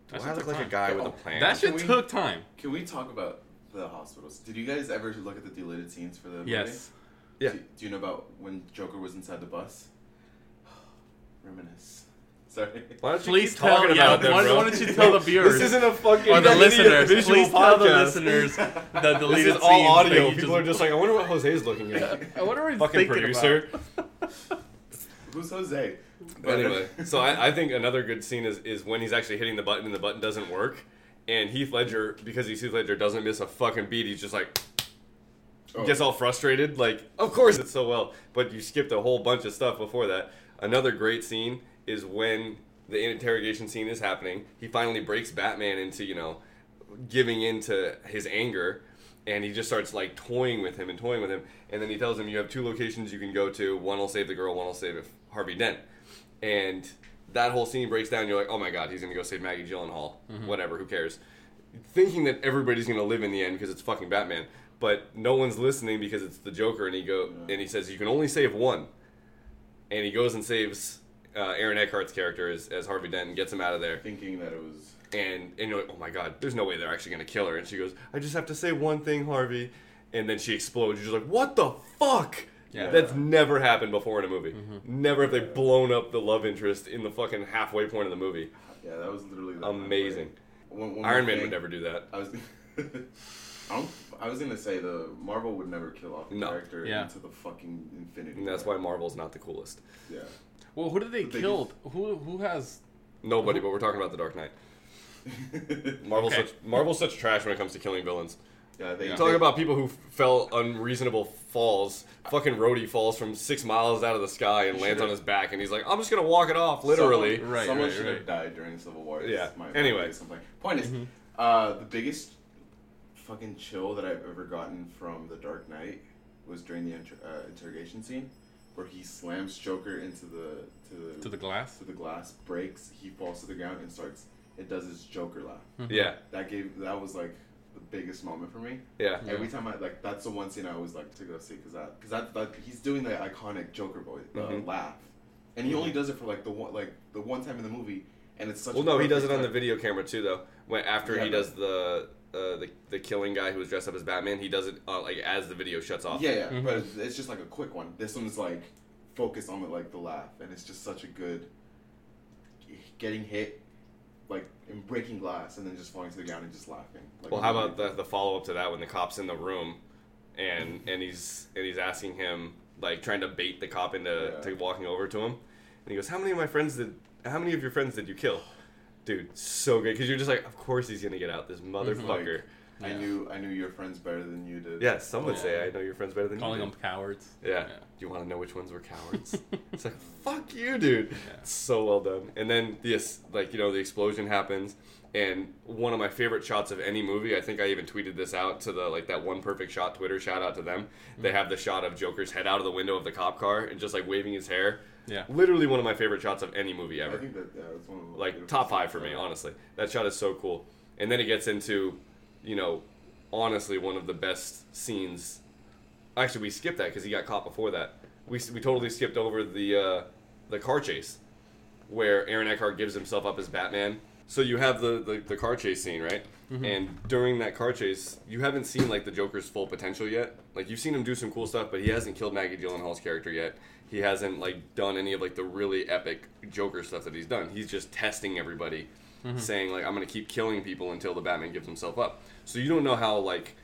That Do shit I look took like a time. guy with a Oh, plan? That shit we- took time. Can we talk about the hospitals? Did you guys ever look at the deleted scenes for the movie? Yes. Yeah. Do, do you know about when Joker was inside the bus? Reminisce. Sorry. Why don't you Please keep tell, talking yeah, about them, why, bro? why don't you tell the viewers This isn't a fucking or the idiot listeners? visual Please tell the listeners the This deleted is all scenes that audio. you People are just like, I wonder what Jose's looking at. I wonder what he's Fucking thinking producer. about. Who's Jose? But anyway, so I, I think another good scene is, is when he's actually hitting the button and the button doesn't work. And Heath Ledger, because he's Heath Ledger, doesn't miss a fucking beat. He's just like, Oh. gets all frustrated. Like, of course it's so well. But you skipped a whole bunch of stuff before that. Another great scene is when the interrogation scene is happening. He finally breaks Batman into, you know, giving in to his anger. And he just starts like toying with him and toying with him. And then he tells him, You have two locations you can go to. One will save the girl, one will save Harvey Dent. And that whole scene breaks down. You're like, Oh my god, he's going to go save Maggie Gyllenhaal. Whatever, who cares? Thinking that everybody's going to live in the end because it's fucking Batman. But no one's listening because it's the Joker. And he go Yeah. and he says, You can only save one. And he goes and saves uh, Aaron Eckhart's character as, as Harvey Dent and gets him out of there Thinking that it was. and and you're like, oh my god, there's no way they're actually gonna kill her. And she goes, I just have to say one thing, Harvey. and then she explodes. You're just like, what the fuck? Yeah. That's never happened before in a movie. Mm-hmm. Never have they blown up the love interest in the fucking halfway point of the movie. Yeah, that was literally the Amazing. One, one Iron Man thing, would never do that. I was, I was gonna say the Marvel would never kill off a No. character Yeah. into the fucking infinity. And that's why Marvel's not the coolest. Yeah. Well, who did they The biggest- kill? Who who has? Nobody, but we're talking about the Dark Knight. Marvel's Okay. such Marvel's such trash when it comes to killing villains. Yeah, they Talking about people who fell unreasonable falls. Fucking Rhodey falls from six miles out of the sky and lands on his back, and he's like, "I'm just gonna walk it off," literally. Someone, Right, someone right, should right. have died during the Civil War. is Yeah. My, Anyway. biggest. Point is, Mm-hmm. uh, the biggest fucking chill that I've ever gotten from The Dark Knight was during the inter- uh, interrogation scene, where he slams Joker into the to the To the glass? to the glass, breaks, he falls to the ground and starts. It does his Joker laugh. Yeah, That gave that was like the biggest moment for me. yeah, Yeah. Every time I like that's the one scene I always like to go see because that because that, that he's doing the iconic Joker voice uh, Mhm. laugh, and he only does it for like the one like the one time in the movie, and it's such. Well, a no, he does it perfect on the video camera too, though. When after Yeah, he does the, uh, the the killing guy who was dressed up as Batman, he does it uh, like as the video shuts off. Yeah, yeah, Mhm. but it's, it's just like a quick one. This one's like focused on the like the laugh, and it's just such a good getting hit, like and breaking glass, and then just falling to the ground and just laughing. Like, Well, how about the, the follow up to that when the cop's in the room, and and he's and he's asking him like trying to bait the cop into Yeah. to walking over to him, and he goes, "How many of my friends did? How many of your friends did you kill?" Dude, so good because you're just like, of course he's gonna get out, this mhm. motherfucker. I Yeah. knew I knew your friends better than you did. Yeah, some would Yeah. say I know your friends better than Calling you. Calling them do." cowards. Yeah. Do you want to know which ones were cowards? it's like fuck you, dude. Yeah. So well done. And then this, like you know, the explosion happens, and one of my favorite shots of any movie. I think I even tweeted this out to the like that one perfect shot Twitter. Shout out to them. Mm-hmm. They have the shot of Joker's head out of the window of the cop car and just like waving his hair. Yeah. Literally one of my favorite shots of any movie ever. I think that yeah, that's one of the like top five for me, ever. honestly. That shot is so cool. And then it gets into, you know, honestly one of the best scenes. Actually, we skipped that because he got caught before that. We, we totally skipped over the uh, the car chase, where Aaron Eckhart gives himself up as Batman. So you have the, the, the car chase scene, right? And during that car chase, you haven't seen like the Joker's full potential yet. Like you've seen him do some cool stuff, but he hasn't killed Maggie Gyllenhaal's character yet. He hasn't like done any of like the really epic Joker stuff that he's done. He's just testing everybody, saying like I'm gonna keep killing people until the Batman gives himself up. So you don't know how like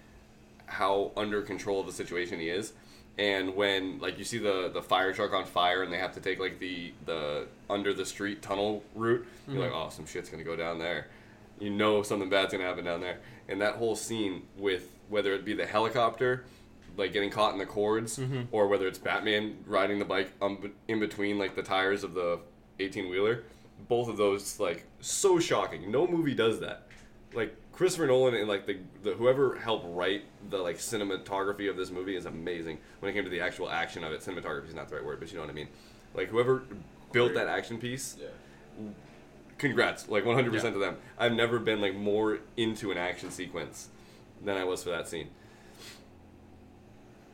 how under control of the situation he is. And when like you see the the fire truck on fire and they have to take like the the under the street tunnel route, you're like, oh, some shit's gonna go down there. You know something bad's gonna happen down there. And that whole scene with whether it be the helicopter, like getting caught in the cords, or whether it's Batman riding the bike um, in between like the tires of the 18 wheeler, both of those like so shocking. No movie does that like Christopher Nolan and like the, the whoever helped write the like cinematography of this movie is amazing. When it came to the actual action of it, cinematography is not the right word, but you know what I mean. Like whoever built that action piece, Yeah. congrats, like 100 Yeah. percent to them. I've never been like more into an action sequence than I was for that scene.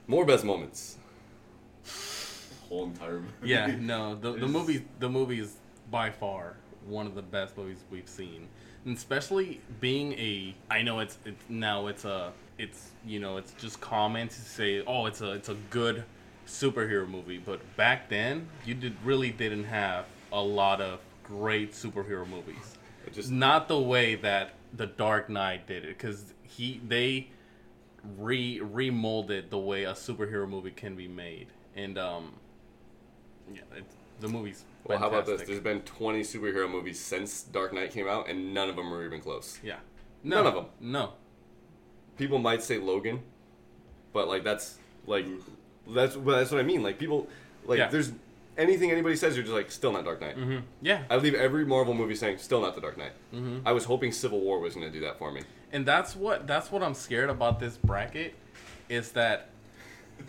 More best moments. Whole entire movie. Yeah, no, the the movie the movie is by far one of the best movies we've seen, and especially being a. I know it's it's now it's a it's you know it's just common to say oh it's a it's a good superhero movie, but back then you did really didn't have a lot of great superhero movies. It just not the way that the Dark Knight did it, because he they re remolded the way a superhero movie can be made, and um, yeah, the movie's. Well, how about this? There's been 20 superhero movies since Dark Knight came out, and none of them were even close. Yeah, None of them. No, people might say Logan, but like that's like that's well, that's what I mean. Like people like Yeah. there's anything anybody says, you're just like still not Dark Knight. hmm yeah, I leave every Marvel movie saying still not the Dark Knight. Mhm. I was hoping Civil War was going to do that for me. and that's what that's what I'm scared about this bracket, is that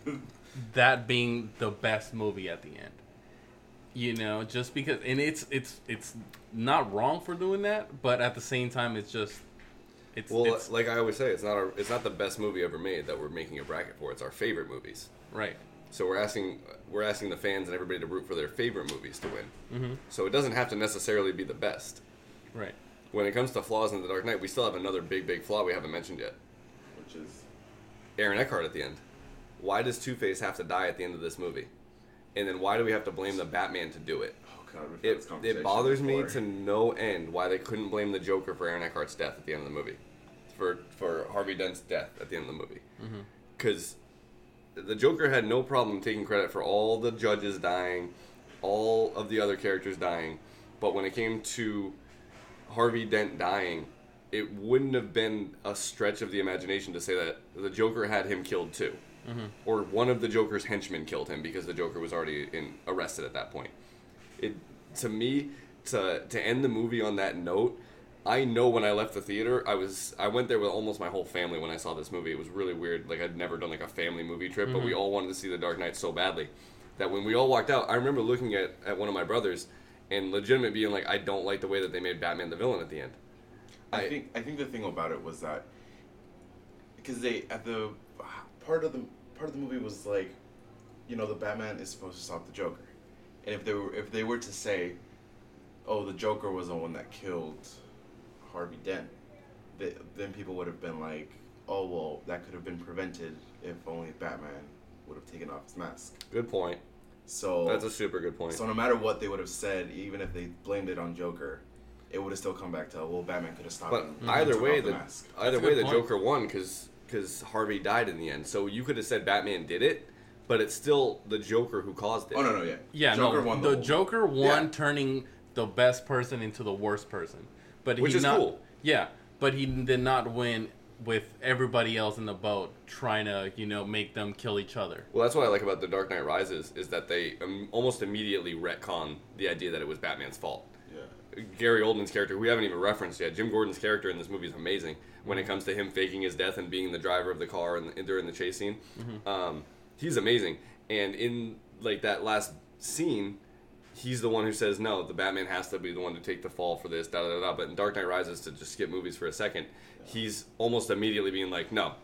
that being the best movie at the end. You know, just because, and it's it's it's not wrong for doing that, but at the same time, it's just it's Well, it's like I always say, it's not our, it's not the best movie ever made that we're making a bracket for. It's our favorite movies. right. So we're asking we're asking the fans and everybody to root for their favorite movies to win. Mm-hmm. So it doesn't have to necessarily be the best. Right. When it comes to flaws in the Dark Knight, we still have another big big flaw we haven't mentioned yet. Which is Aaron Eckhart at the end. Why does Two Face have to die at the end of this movie? And then why do we have to blame the Batman to do it? Oh god, It, it bothers me to no end why they couldn't blame the Joker for Aaron Eckhart's death at the end of the movie, for for Harvey Dent's death at the end of the movie, mm-hmm. because the Joker had no problem taking credit for all the judges dying, all of the other characters dying, but when it came to Harvey Dent dying, it wouldn't have been a stretch of the imagination to say that the Joker had him killed too, Mm-hmm. or one of the Joker's henchmen killed him because the Joker was already in, arrested at that point. It to me to to end the movie on that note. I know when I left the theater, I was I went there with almost my whole family when I saw this movie. It was really weird. Like I'd never done like a family movie trip, but we mm-hmm. all wanted to see The Dark Knight so badly that when we all walked out, I remember looking at, at one of my brothers and legitimate being like, I don't like the way that they made Batman the villain at the end. I think I think the thing about it was that because they at the part of the part of the movie was like, you know, the Batman is supposed to stop the Joker, and if they were if they were to say, oh, the Joker was the one that killed Harvey Dent, th then people would have been like, oh well, that could have been prevented if only Batman would have taken off his mask. Good point. So That's a super good point. so no matter what they would have said, even if they blamed it on Joker, it would have still come back to well, Batman could have stopped But him. either way, off the, mask. either That's way, the point. Joker won because Harvey died in the end. So you could have said Batman did it, but it's still the Joker who caused it. Oh no no yeah Yeah, Joker no. won the whole- Joker won, Yeah. turning the best person into the worst person. But Which he is not, cool. Yeah, but he did not win with everybody else in the boat trying to, you know, make them kill each other. Well, that's what I like about The Dark Knight Rises is that they um, almost immediately retcon the idea that it was Batman's fault. Yeah. Gary Oldman's character, who we haven't even referenced yet, Jim Gordon's character in this movie is amazing. When it comes to him faking his death and being the driver of the car and, and during the chase scene, um, he's amazing. And in like that last scene, he's the one who says no. The Batman has to be the one to take the fall for this. Da da da. da. But in Dark Knight Rises, to just skip movies for a second, he's almost immediately being like, no,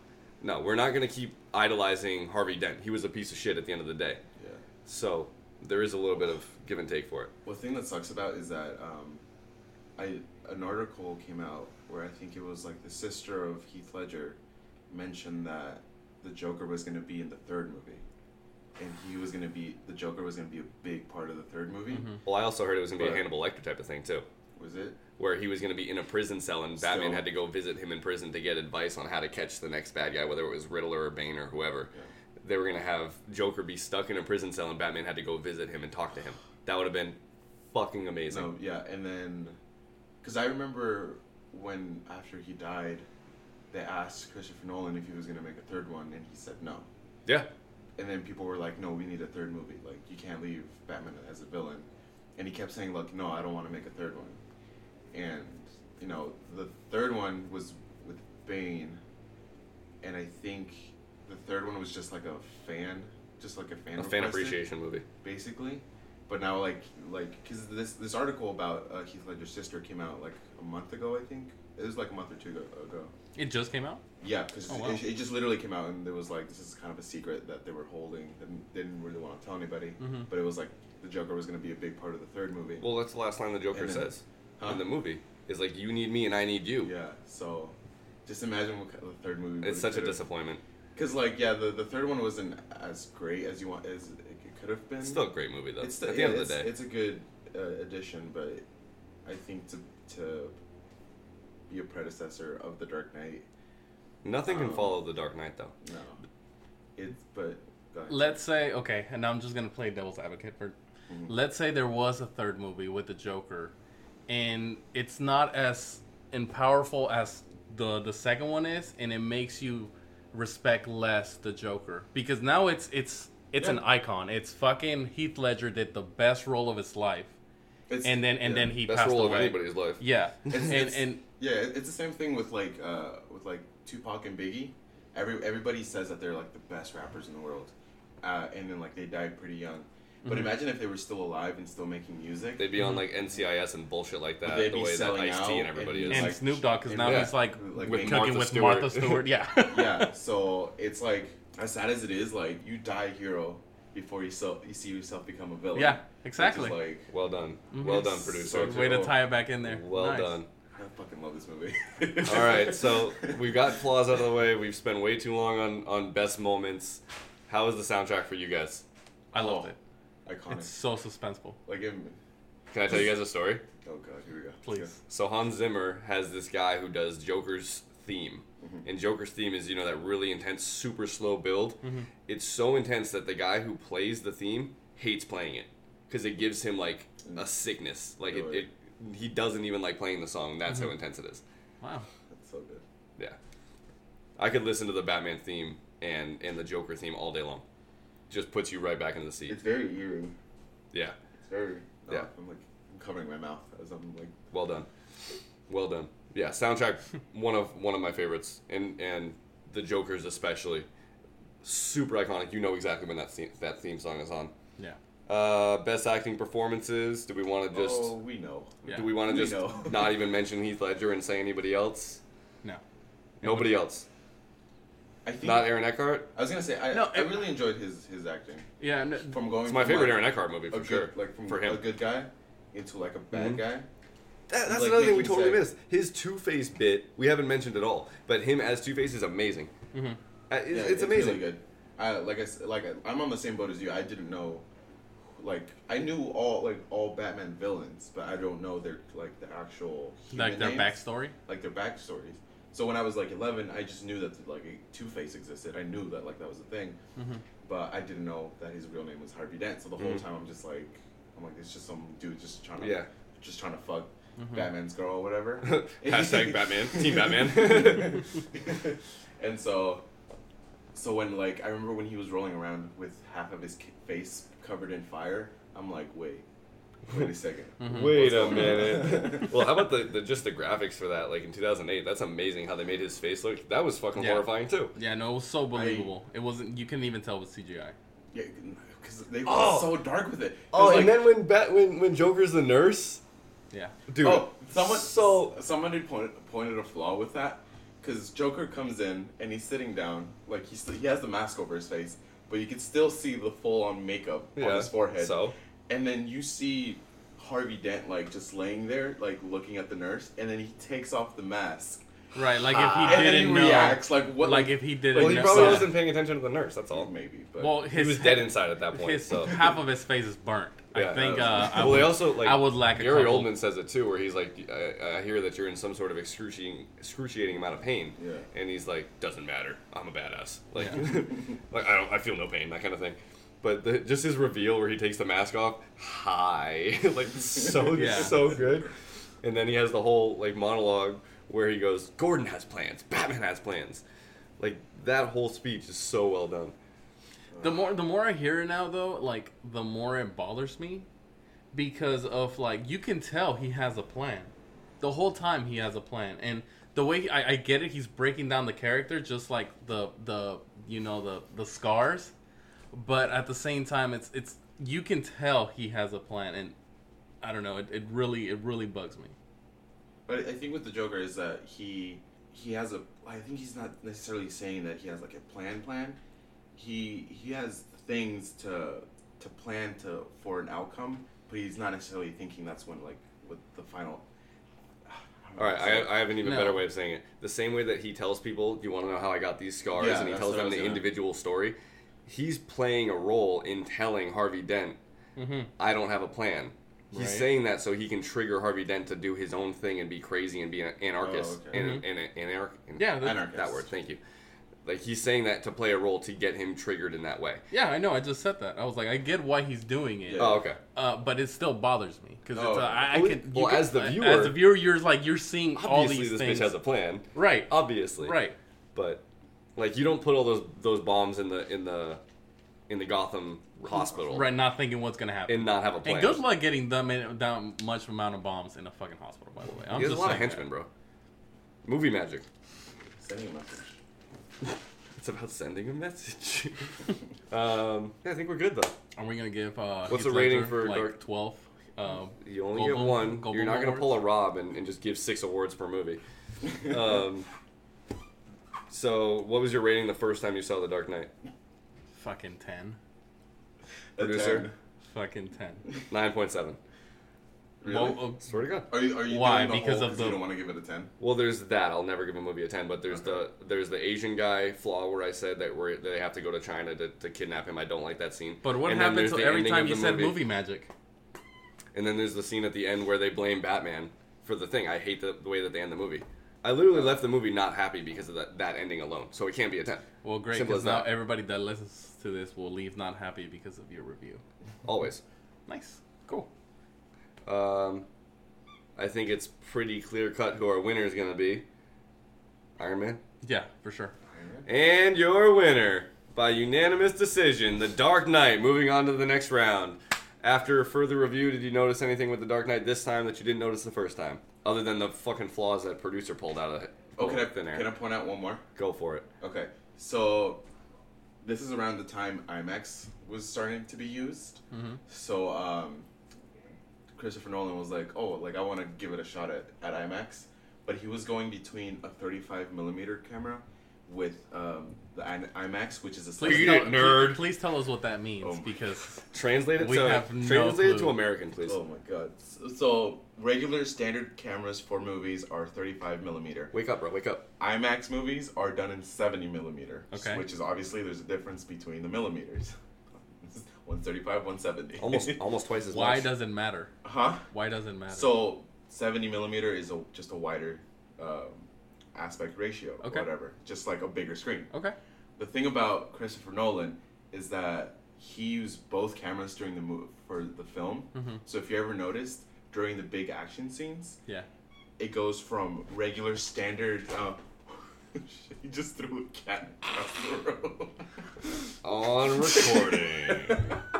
no, we're not going to keep idolizing Harvey Dent. He was a piece of shit at the end of the day. Yeah. So there is a little bit of give and take for it. Well, the thing that sucks about is that um, I an article came out where I think it was like the sister of Heath Ledger mentioned that the Joker was going to be in the third movie, and he was going to be the Joker was going to be a big part of the third movie. Well, I also heard it was going to be a But- Hannibal Lecter type of thing too. Was it? where he was going to be in a prison cell and Batman Still- had to go visit him in prison to get advice on how to catch the next bad guy, whether it was Riddler or Bane or whoever. Yeah. They were going to have Joker be stuck in a prison cell and Batman had to go visit him and talk to him. That would have been fucking amazing. No, yeah, and then because I remember when after he died, they asked Christopher Nolan if he was going to make a third one, and he said no. Yeah. And then people were like, "No, we need a third movie. Like, you can't leave Batman as a villain." And he kept saying, "Look, no, I don't want to make a third one." And you know, the third one was with Bane, and I think the third one was just like a fan, just like a fan. A fan appreciation movie. basically. But now, like, like, cause this this article about uh, Heath Ledger's sister came out like a month ago, I think. It was like a month or two ago. ago. It just came out? Yeah, because Oh, wow. it, it just literally came out, and there was like this is kind of a secret that they were holding. and They didn't really want to tell anybody, Mhm. but it was like the Joker was going to be a big part of the third movie. Well, that's the last line the Joker then- says Huh? in the movie. Is like, you need me and I need you. yeah, so just imagine what kind of the third movie. It's such a disappointment. Because like yeah, the, the third one wasn't as great as you want as it could have been. It's still a great movie though. It's still, At the yeah, end of the day. it's a good uh, addition, but I think to to be a predecessor of the Dark Knight, Nothing can um, follow The Dark Knight though. no. It's but. Let's say, okay, and now I'm just going to play devil's advocate for. Mhm. Let's say there was a third movie with the Joker, and it's not as and powerful as the the second one is, and it makes you respect less the Joker because now it's it's it's an icon. It's fucking Heath Ledger did the best role of his life, It's- and then and yeah. then he Best passed role of away. anybody's life. Yeah, It's- and it's- and Yeah, it's the same thing with like uh, with like Tupac and Biggie. Every everybody says that they're like the best rappers in the world, uh, and then like they died pretty young. But Mhm. imagine if they were still alive and still making music. They'd be on like NCIS and bullshit like that. they'd The be way that selling Ice T and everybody and is. and like- Snoop Dogg because now Yeah. he's like, Like with with cooking Martha with Stewart. Martha Stewart. Yeah, yeah, so it's like as sad as it is, like you die a hero before you so you see yourself become a villain. Yeah, Which is, exactly. like well done. Mhm. Well done, It's producer. so Way to tie it back in there. Well Nice. done. I fucking love this movie. All right, so we've got flaws out of the way. We've spent way too long on on best moments. How was the soundtrack for you guys? I loved Oh, it. Iconic. It's so suspenseful. like him. Can I tell you guys a story? Oh god, here we go. Please. So Hans Zimmer has this guy who does Joker's theme. Mm-hmm. And Joker's theme is, you know, that really intense, super slow build. Mm-hmm. It's so intense that the guy who plays the theme hates playing it because it gives him like a mm. sickness. Like it, Really? it he doesn't even like playing the song. That's how mm-hmm. intense it is. Wow. That's so good. Yeah, I could listen to the Batman theme and and the Joker theme all day long. Just puts you right back in the seat. It's very eerie. Yeah, It's very. no, Yeah. I'm like I'm covering my mouth as I'm like. well done, well done. Yeah, soundtrack one of one of my favorites, and and the Joker's especially super iconic. You know exactly when that theme, that theme song is on. Yeah. Uh, best acting performances. Do we want to just oh, we know. Yeah. do we want to just know. not even mention Heath Ledger and say anybody else? No. Nobody else. I think. Not Aaron Eckhart. I was gonna say I, No, I really enjoyed his his acting Yeah. No, from going. It's my from, favorite like, Aaron Eckhart movie a for good, sure. Like from for him. a good guy into like a bad Mhm. guy. That, that's Like another thing we totally sense. missed. His Two Face bit we haven't mentioned at all, but him as Two Face is amazing. Mhm. Uh, it's, Yeah, it's amazing. Really good. I like I s- like I, I'm on the same boat as you. I didn't know. Like I knew all like all Batman villains, but I don't know their like the actual human like their names, backstory. like their backstories. So when I was like 11, I just knew that like Two Face existed. I knew that like that was a thing, Mhm. but I didn't know that his real name was Harvey Dent. So the whole Mhm. time I'm just like, I'm like, it's just some dude just trying to Yeah. just trying to fuck Mhm. Batman's girl or whatever. Hashtag Batman, Team Batman. and so, so when like I remember when he was rolling around with half of his face covered in fire, I'm like, wait, wait a 2nd Mhm. Wait a minute. well, how about the, the just the graphics for that? Like in 2008, that's amazing how they made his face look. That was fucking Yeah. horrifying too. Yeah. No, it was so believable. it wasn't. You couldn't even tell it was CGI. Yeah, because they were Oh. so dark with it. It Oh, was and then when Bat when when Joker's the nurse, Yeah. dude. oh, someone so someone had pointed pointed a flaw with that because Joker comes in and he's sitting down, like he's he has the mask over his face, but you can still see the full on makeup on his forehead. So And then you see Harvey Dent like just laying there, like looking at the nurse, and then he takes off the mask. Right. Like if he and then he didn't know. reacts like what? Like if he didn't. well, he probably Yeah. wasn't paying attention to the nurse. That's all. maybe, but Well, He was dead inside at that point. His so half of his face is burnt. Yeah. I think. Uh, I well, they also like I would lack a Gary couple. Oldman says it too, where he's like, I, I hear that you're in some sort of excruciating, excruciating amount of pain, Yeah. and he's like, doesn't matter, I'm a badass. Like, Yeah. like I don't, I feel no pain, that kind of thing. But the, just his reveal where he takes the mask off, hi, like so Yeah. so good, and then he has the whole like monologue where he goes, Gordon has plans, Batman has plans, like that whole speech is so well done. The more the more I hear it now though, like the more it bothers me because of like you can tell he has a plan. The whole time he has a plan. And the way I, I get it, he's breaking down the character just like the the you know the the scars. But at the same time it's it's you can tell he has a plan and I don't know, it, it really it really bugs me. But I think with the Joker is that he he has a. I think he's not necessarily saying that he has like a plan. Plan. He he has things to to plan to for an outcome, but he's not necessarily thinking that's when like with the final. I don't know All right, how to say it. I, I have an even No. better way of saying it. The same way that he tells people, "Do you want to know how I got these scars?" Yeah, and he tells them the gonna- individual story. He's playing a role in telling Harvey Dent, Mm-hmm. "I don't have a plan." He's Right. saying that so he can trigger Harvey Dent to do his own thing and be crazy and be an anarchist. Oh, okay. and, and, and, anar- and- Yeah, that- Anarchist. that word. Thank you. Like he's saying that to play a role to get him triggered in that way. Yeah, I know. I just said that. I was like, I get why he's doing it. Yeah. Oh, okay. Uh, but it still bothers me because Oh. uh, I, I Well, can. well, you can- as the viewer, as the viewer, you're like you're seeing all Obviously, these this things. bitch has a plan. right, Obviously, right. but like you don't put all those those bombs in the in the in the Gotham hospital Right, not thinking what's gonna happen. and not have a plan. and good luck getting them in, that much amount of bombs in a fucking hospital. By the way, I'm he has a just lot of saying henchmen, that. bro. Movie magic. Sending a message. It's about sending a message. um, yeah, I think we're good though. Are we gonna give? Uh, What's the rating for like Dark- twelve? Uh, You only Goldblum- get one. Goldblum You're not gonna pull a Rob and, and just give six awards per movie. Um, so, what was your rating the first time you saw The Dark Knight? fucking ten. A Producer. 10. Fucking ten. Nine point seven. Really? Well, uh, Swear to God. Are you? Are you Why? doing the Because whole of 'cause you the- don't want to give it a ten. Well, there's that. I'll never give a movie a ten. But there's the there's the Asian guy flaw where I said that where they have to go to China to, to kidnap him. I don't like that scene. but what And then happened to the every time you the said movie magic? And then there's the scene at the end where they blame Batman for the thing. I hate the, the way that they end the movie. I literally left the movie not happy because of that, that ending alone. So it can't be a 10. Well, great, Simple because as now that. everybody that listens to this will leave not happy because of your review. Always. Nice, cool. Um, I think it's pretty clear cut who our winner is going to be Iron Man. Yeah, for sure. And your winner, by unanimous decision, The Dark Knight. Moving on to the next round. After further review, did you notice anything with The Dark Knight this time that you didn't notice the first time? Other than the fucking flaws that producer pulled out of it. Oh, can I, thin air. can I point out one more? Go for it. Okay, so this is around the time IMAX was starting to be used. Mm-hmm. So um, Christopher Nolan was like, "Oh, like I want to give it a shot at, at IMAX," but he was going between a 35 millimeter camera with um, the I- IMAX, which is a Please, Read tell, it, nerd. Please tell us what that means, Oh my because Translate it We to have no translate it to clue. American, please. Oh my god! So, so regular standard cameras for movies are 35 millimeter. Wake up, bro. Wake up. IMAX movies are done in 70 millimeter. Okay. Which is obviously there's a difference between the millimeters. 135, 170. Almost almost twice as why much. does it matter? huh? Why does it matter? So 70 millimeter is a, just a wider um, aspect ratio, Okay. or whatever, just like a bigger screen. okay, The thing about Christopher Nolan is that he used both cameras during the move for the film. Mhm. So if you ever noticed during the big action scenes, yeah. it goes from regular standard. Uh, he just threw a cat across the room. On recording.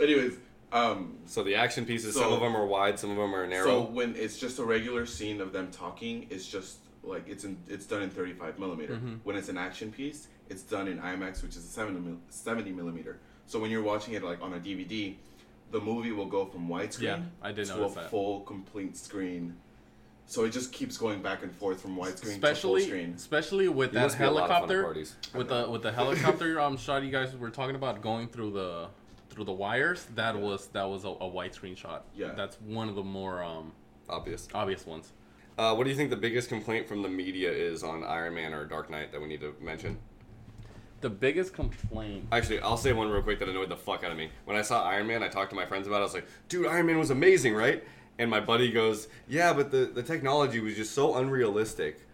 Anyways, um, so the action pieces, some of them are wide, some of them are narrow. so when it's just a regular scene of them talking, it's just like it's in it's done in 35 millimeter. Mhm. When it's an action piece, it's done in IMAX, which is a 70, 70 millimeter. So when you're watching it like on a DVD, the movie will go from widescreen Yeah, I did to a that. full complete screen. So it just keeps going back and forth from widescreen to full screen. especially with There that must be a lot of fun at helicopter, with the with the helicopter um shot you guys were talking about going through the through the wires. That was that was a, a widescreen shot. Yeah. that's one of the more um Obvious. obvious ones. Uh, what do you think the biggest complaint from the media is on Iron Man or Dark Knight that we need to mention? The biggest complaint. Actually, I'll say one real quick that annoyed the fuck out of me. When I saw Iron Man, I talked to my friends about it. I was like, dude, Iron Man was amazing, right? And my buddy goes, yeah, but the, the technology was just so unrealistic.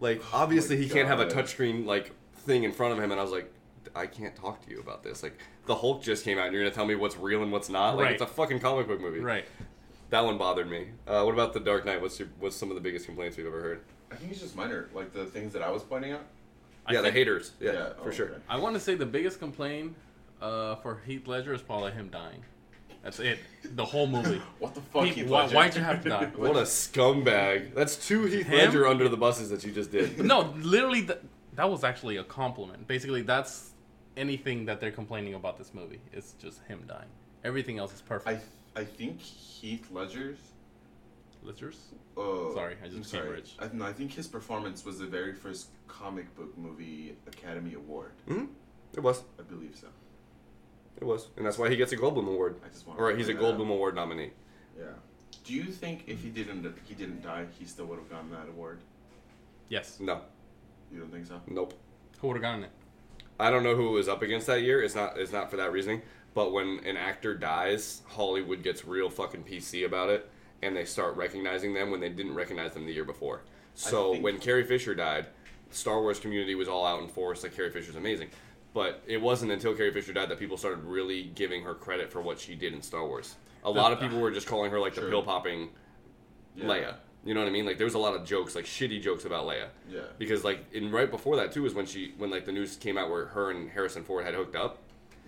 Like, obviously, he can't have a God. touchscreen, like, thing in front of him. And I was like, I can't talk to you about this. Like, the Hulk just came out, and you're going to tell me what's real and what's not? Like, Right. it's a fucking comic book movie. Right. That one bothered me. Uh, what about The Dark Knight? What's, your, what's some of the biggest complaints we've ever heard? I think it's just minor, like the things that I was pointing out. I yeah, the haters. Yeah, Yeah, for oh, sure. okay. I want to say the biggest complaint uh, for Heath Ledger is probably him dying. That's it. The whole movie. What the fuck? He- Heath why- Ledger? why'd you have to die? What a scumbag. That's two Heath Him? Ledger under the buses that you just did. no, literally, th- that was actually a compliment. Basically, that's anything that they're complaining about this movie. It's just him dying. Everything else is I perfect. I think Heath Ledger's. Ledger's? Uh, Sorry, I just I'm sorry. rich. I, no, I think his performance was the very first comic book movie Academy Award. hmm It was. I believe so. It was. And that's why he gets a Goldblum Award. I just want. Or he's a Goldblum Award nominee. Yeah. Do you think if he didn't he didn't die, he still would have gotten that award? Yes. No. You don't think so? Nope. Who would have gotten it? I don't know who it was up against that year. It's not it's not for that reasoning. But when an actor dies, Hollywood gets real fucking PC about it and they start recognizing them when they didn't recognize them the year before. So when Carrie Fisher died, the Star Wars community was all out in force like Carrie Fisher's amazing. But it wasn't until Carrie Fisher died that people started really giving her credit for what she did in Star Wars. A lot of people were just calling her like the pill popping Yeah. Leia. You know what I mean? Like there was a lot of jokes, like shitty jokes about Leia. Yeah. Because like in right before that too is when she when like the news came out where her and Harrison Ford had hooked up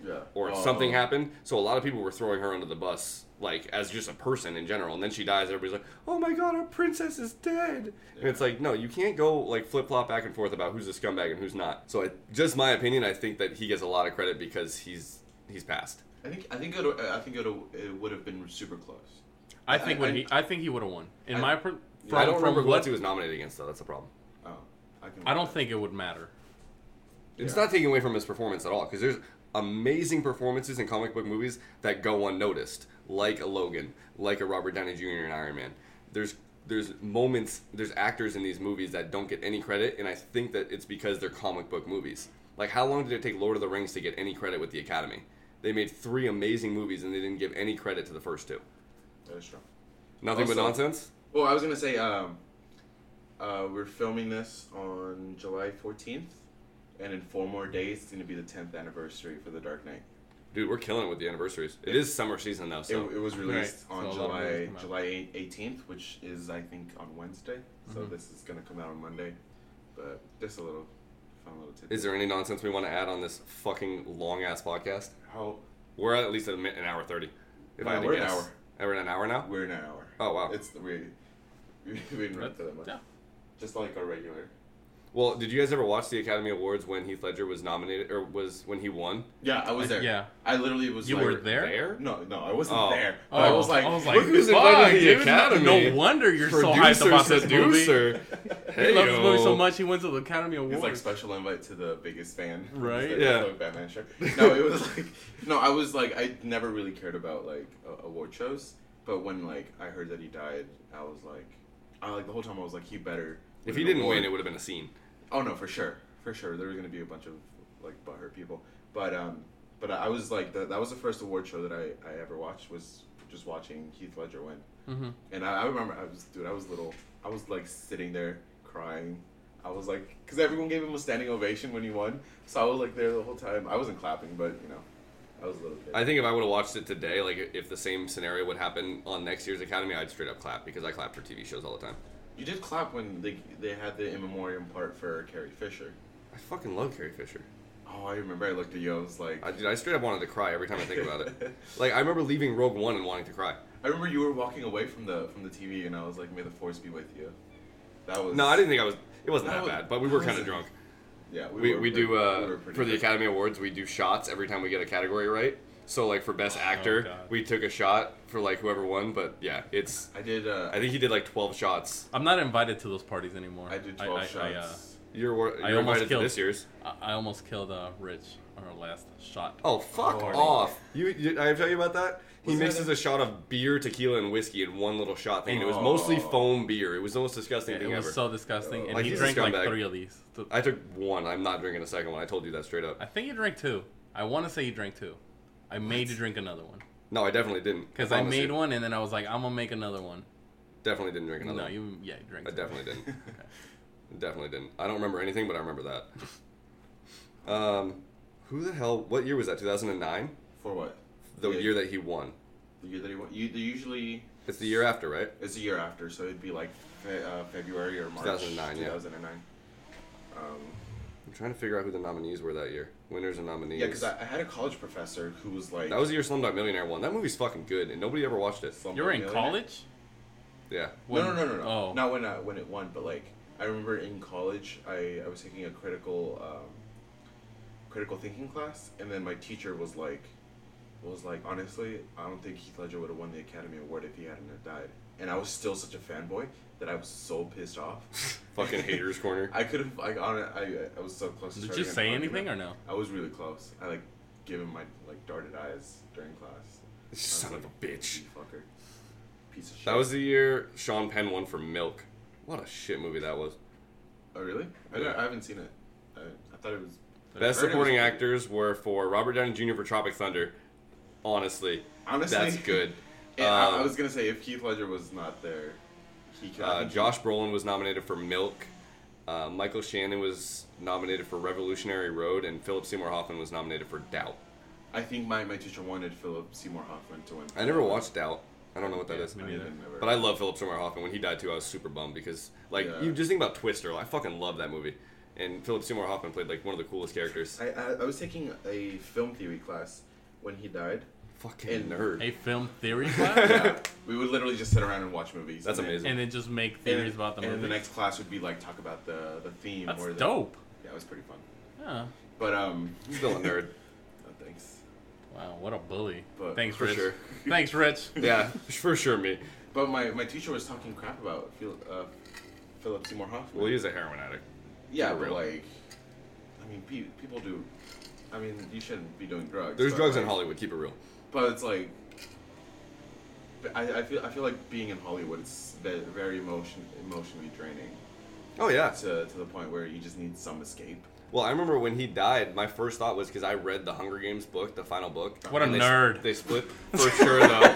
Yeah. or Oh. something happened. So a lot of people were throwing her under the bus like as just a person in general. And then she dies, everybody's like, "Oh my god, our princess is dead." And it's like, no, you can't go like flip flop back and forth about who's a scumbag and who's not. So I, just my opinion, I think that he gets a lot of credit because he's he's passed. I think I think it I think it it would have been super close. I think I- when I- he, I think he would have won. In I- my, per, from, I don't from remember who what, he was nominated against though. That's the problem. Oh, I can. I don't think it would matter. It's Yeah. not taking away from his performance at all because there's amazing performances in comic book movies that go unnoticed, like a Logan, like a Robert Downey Jr. in Iron Man. There's there's moments, there's actors in these movies that don't get any credit, and I think that it's because they're comic book movies. Like, how long did it take Lord of the Rings to get any credit with the Academy? They made three amazing movies, and they didn't give any credit to the first two. That is true. Nothing but nonsense. Well, I was gonna say, um, uh, we're filming this on July 14th, and in four more days, it's gonna be the 10th anniversary for The Dark Knight. Dude, we're killing it with the anniversaries. It is summer season though, so It, it was released Right, on so a lot of July movies come out. July 18th, which is I think on Wednesday. So Mhm. this is gonna come out on Monday, but just a little fun little tidbit. is there any nonsense we want to add on this fucking long ass podcast? how We're at least a minute, an hour thirty. If Wow, I had to we're an hour. Oh, We're in an hour now. we're in an hour? Oh wow. It's we we didn't run for that much. Yeah. Just like our regular. Well, did you guys ever watch the Academy Awards when Heath Ledger was nominated or was when he won? Yeah, I was there. Yeah. I literally was. You like, were there? There? No, no, I wasn't Oh. there. Oh, But I was like, I was like, look who's fuck, invited to the dude, Academy. No wonder you're so hyped Producer, about this movie. seducer. He hey loves this movie so much he went to the Academy Awards. It's like special invite to the biggest fan. Right. It's like- Yeah. it's like Batman shirt. No, it was like no, I was like I never really cared about like uh, award shows, but when like I heard that he died, I was like, I like the whole time I was like he better. If win he an didn't award. win, it would have been a scene. Oh no, for sure, for sure. There was gonna be a bunch of like butthurt people, but um, but I was like the, that was the first award show that I I ever watched was just watching Heath Ledger win, hmm and I, I remember I was dude I was little I was like sitting there crying. I was like, because everyone gave him a standing ovation when he won, so I was like there the whole time. I wasn't clapping, but you know, I was a little kid. I think if I would have watched it today, like if the same scenario would happen on next year's Academy, I'd straight up clap because I clap for TV shows all the time. You did clap when they they had the in memoriam part for Carrie Fisher. I fucking love Carrie Fisher. Oh, I remember. I looked at you. I was like, I, dude, I straight up wanted to cry every time I think about it. Like I remember leaving Rogue One and wanting to cry. I remember you were walking away from the from the TV, and I was like, "May the force be with you." That was No, I didn't think I was. It wasn't That that was- bad, but we were kind of drunk. Yeah, We, were we pretty- do we uh were for the. Academy Awards. We do shots every time we get a category right. So like for best actor, God. we took a shot for like whoever won. But yeah, it's. I did. Uh, I think he did like twelve shots. I'm not invited to those parties anymore. I did twelve I, shots. I, uh, You're wor- I you're almost invited to killed- this year's. I, I almost killed uh, Rich on our last shot. Oh fuck Oh. off! You, you I tell you about that. He Was that mixes a- a shot of beer, tequila, and whiskey in one little shot thing. and It was Oh. mostly foam beer. It was the most disgusting Yeah, thing it was ever. so disgusting, and Like, he drank like three of these. I took one. I'm not drinking a second one. I told you that straight up. I think he drank two. I want to say he drank two. I made you drink another one No, I definitely didn't. because I promise made you. one, and then I was like, I'm gonna make another one. Definitely didn't drink another. no, one. you yeah, you drank. I two. definitely didn't. Definitely didn't. I don't remember anything, but I remember that. Um, who the hell? What year was that? 2009. For what? The Yeah. year that he won. The year that he won. You they usually It's the year after, right? it's the year after, so it'd be like fe- uh, February or March. 2009, yeah. 2009. Um, I'm trying to figure out who the nominees were that year. Winners and nominees. yeah, because I, I had a college professor who was like. that was your year Slumdog Millionaire won. That movie's fucking good, and nobody ever watched it. Slumdog You were in college. Yeah. No, no, no, no, no. Oh, Not when uh, when it won, but like I remember in college, I, I was taking a critical um, critical thinking class, and then my teacher was like, was like, honestly, I don't think Heath Ledger would have won the Academy Award if he hadn't have died. And I was still such a fanboy that I was so pissed off. Fucking haters corner. I could have like on. I I was so close. to did starting you say argument. anything or no? I was really close. I like gave him my like darted eyes during class. Son like, of a bitch. Fucker, piece of shit. That was the year Sean Penn won for Milk. What a shit movie that was. Oh really? I, Yeah. don't- I haven't seen it. I, I thought it was. Best heard it was supporting actors were for Robert Downey Jr. for Tropic Thunder. Honestly, Honestly, that's good. And I, I Um, was gonna say if Heath Ledger was not there, he could. Uh, Josh Brolin was nominated for Milk. Uh, Michael Shannon was nominated for Revolutionary Road, and Philip Seymour Hoffman was nominated for Doubt. I think my, my teacher wanted Philip Seymour Hoffman to win. I never watched Doubt. I don't know what that Yeah, is. me neither. But I love Philip Seymour Hoffman. When he died too, I was super bummed because, like, Yeah. you just think about Twister. I fucking love that movie. And Philip Seymour Hoffman played like one of the coolest characters. I, I, I was taking a film theory class when he died. Fucking And- nerd. A film theory class, yeah, we would literally just sit around and watch movies. That's and then- amazing. and then just make And, theories about the and movie. the next class would be like talk about the the theme That's or the, dope. Yeah, it was pretty fun. Yeah. But um, Still a nerd. oh, thanks. Wow, what a bully. But- Thanks, For Rich. sure. Thanks, Rich. Yeah, for sure, me. But my, my teacher was talking crap about Phil, uh, Philip Seymour Hoffman. Well, he is a heroin addict. Yeah, but real. like, I mean, pe- people do. I mean, you shouldn't be doing drugs. There's but, drugs in like- Hollywood. Keep it real. But it's like, I, I feel I feel like being in Hollywood it's very emotion emotionally draining Oh yeah. to to the point where you just need some escape. Well, I remember when he died. My first thought was because I read the Hunger Games book, the final book. What a they, nerd. They split for sure though.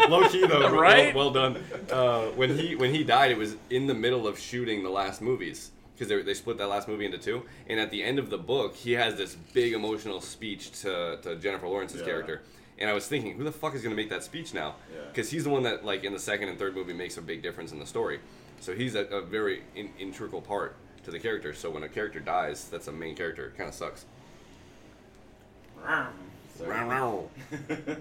Low key though, well- Right? Well, done. Uh, when he when he died, it was in the middle of shooting the last movies because they, they split that last movie into two. And at the end of the book, he has this big emotional speech to, to Jennifer Lawrence's Yeah. character. And I was thinking, who the fuck is gonna make that speech now? Yeah. Because he's the one that like in the second and third movie makes a big difference in the story. So he's a, a very in, integral part to the character. So when a character dies, that's a main character. It kind of sucks.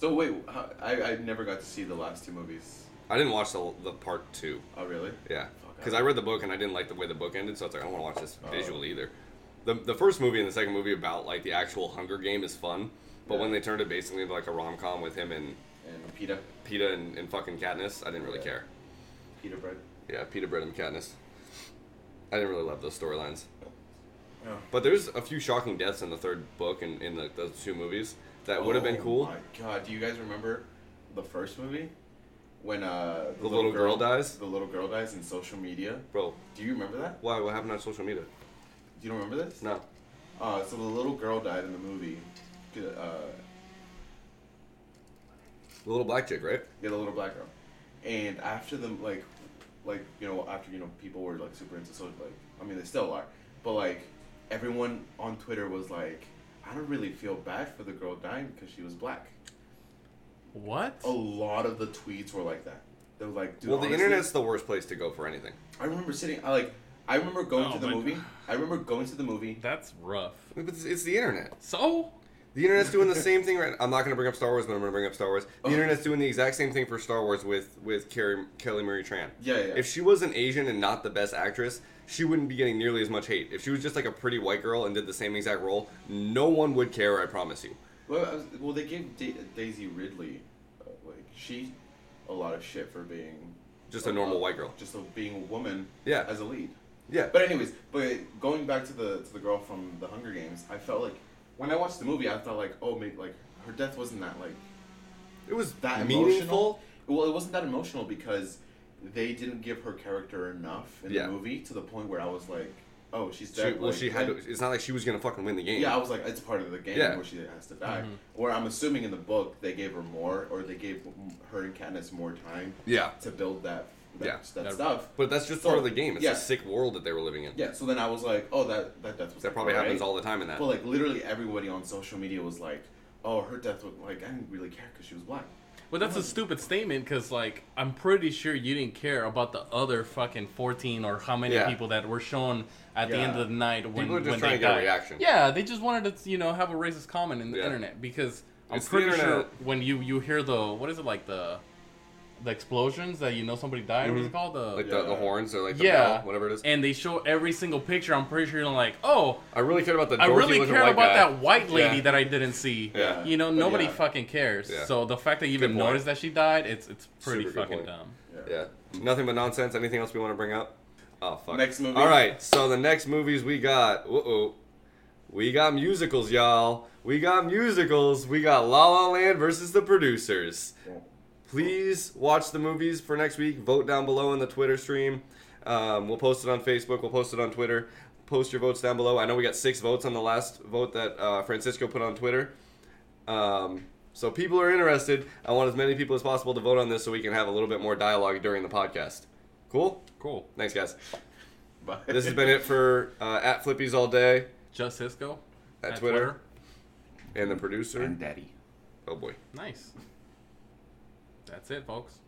So, wait, I I never got to see the last two movies. I didn't watch the, the part two. Oh really? Yeah, because I read the book and I didn't like the way the book ended, so I was like, I don't want to watch this Oh. visually either. The, the first movie and the second movie about like the actual Hunger Game is fun, but Yeah. when they turned it basically into like a rom com with him and And Peeta, Peeta and, and fucking Katniss, I didn't really Yeah. care. Pita bread. Yeah, Peta Bread and Katniss. I didn't really love those storylines. Yeah. But there's a few shocking deaths in the third book and in the, those two movies that would have been Oh cool. My God, do you guys remember the first movie when uh The little girl dies? The little girl dies in social media. Bro, Do you remember that? why? What happened on social media? Do you don't remember this? No. Uh, so the little girl died in the movie. Uh, The little black chick, right? yeah, the little black girl. And after them, like, like you know, after you know, people were like super into social, like, I mean, they still are, but like, everyone on Twitter was like, I don't really feel bad for the girl dying because she was black. What? A lot of the tweets were like that. They were like, dude, well, the honestly- internet's the worst place to go for anything. I remember sitting. I like. I remember going Oh, to the but- movie. I remember going to the movie. That's rough. But it's, it's the internet. So? The internet's doing the same thing right. I'm not going to bring up Star Wars, but I'm going to bring up Star Wars. The Oh. internet's doing the exact same thing for Star Wars with with Carrie, Kelly Marie Tran. Yeah, yeah. If she was an Asian and not the best actress, she wouldn't be getting nearly as much hate. If she was just like a pretty white girl and did the same exact role, no one would care. I promise you. well, I was, well, they gave da- Daisy Ridley, uh, like she, a lot of shit for being Just a normal white girl. just a, being a woman. Yeah. As a lead. Yeah. But anyways, but going back to the to the girl from the Hunger Games, I felt like when I watched the movie, I thought like, oh, maybe like her death wasn't that like It was that meaningful. emotional. Well, it wasn't that emotional because they didn't give her character enough in Yeah. the movie to the point where I was like, oh, she's She, dead. well, like, she had. To, it's not like she was gonna fucking win the game. Yeah, I was like, it's part of the game Yeah. where she has to die. Mhm. Or I'm assuming in the book they gave her more, or they gave her and Katniss more time Yeah. to build that that, Yeah. that That- stuff. But that's just So, part of the game. It's yeah. a sick world that they were living in. Yeah. So then I was like, oh, that that death was That like, probably happens all the time in that. But like literally everybody on social media was like, oh, her death was like I didn't really care because she was black. Well, that's a stupid statement because, like, I'm pretty sure you didn't care about the other fucking 14 or how many Yeah. people that were shown at the end of the night when, People are just when trying they to get a died. reaction. Yeah, they just wanted to, you know, have a racist comment in the Yeah. internet because I'm It's pretty sure when you you hear the what is it like the the explosions that you know somebody died. What is it called? The like the, the horns or like the yeah, bell, whatever it is. And they show every single picture. I'm pretty sure you're like, oh, I really cared about the. I really looking care about guy. that white lady Yeah. that I didn't see. Yeah. You know, nobody yeah. fucking cares. Yeah. So the fact that you even point. noticed that she died, it's it's pretty Super fucking dumb. Yeah. Nothing but nonsense. Anything else we want to bring up? Oh fuck. Next movie. All right. So the next movies we got. Uh oh. We got musicals, y'all. We got musicals. We got La La Land versus the producers. Please watch the movies for next week. Vote down below in the Twitter stream. Um, we'll post it on Facebook. We'll post it on Twitter. Post your votes down below. I know we got six votes on the last vote that uh, Francisco put on Twitter. Um, so people are interested. I want as many people as possible to vote on this so we can have a little bit more dialogue during the podcast. Cool? Cool. Thanks, guys. Bye. This has been it for uh, at Flippies all day Just Cisco at, Twitter, and the producer. and Daddy. oh boy. Nice. That's it, folks.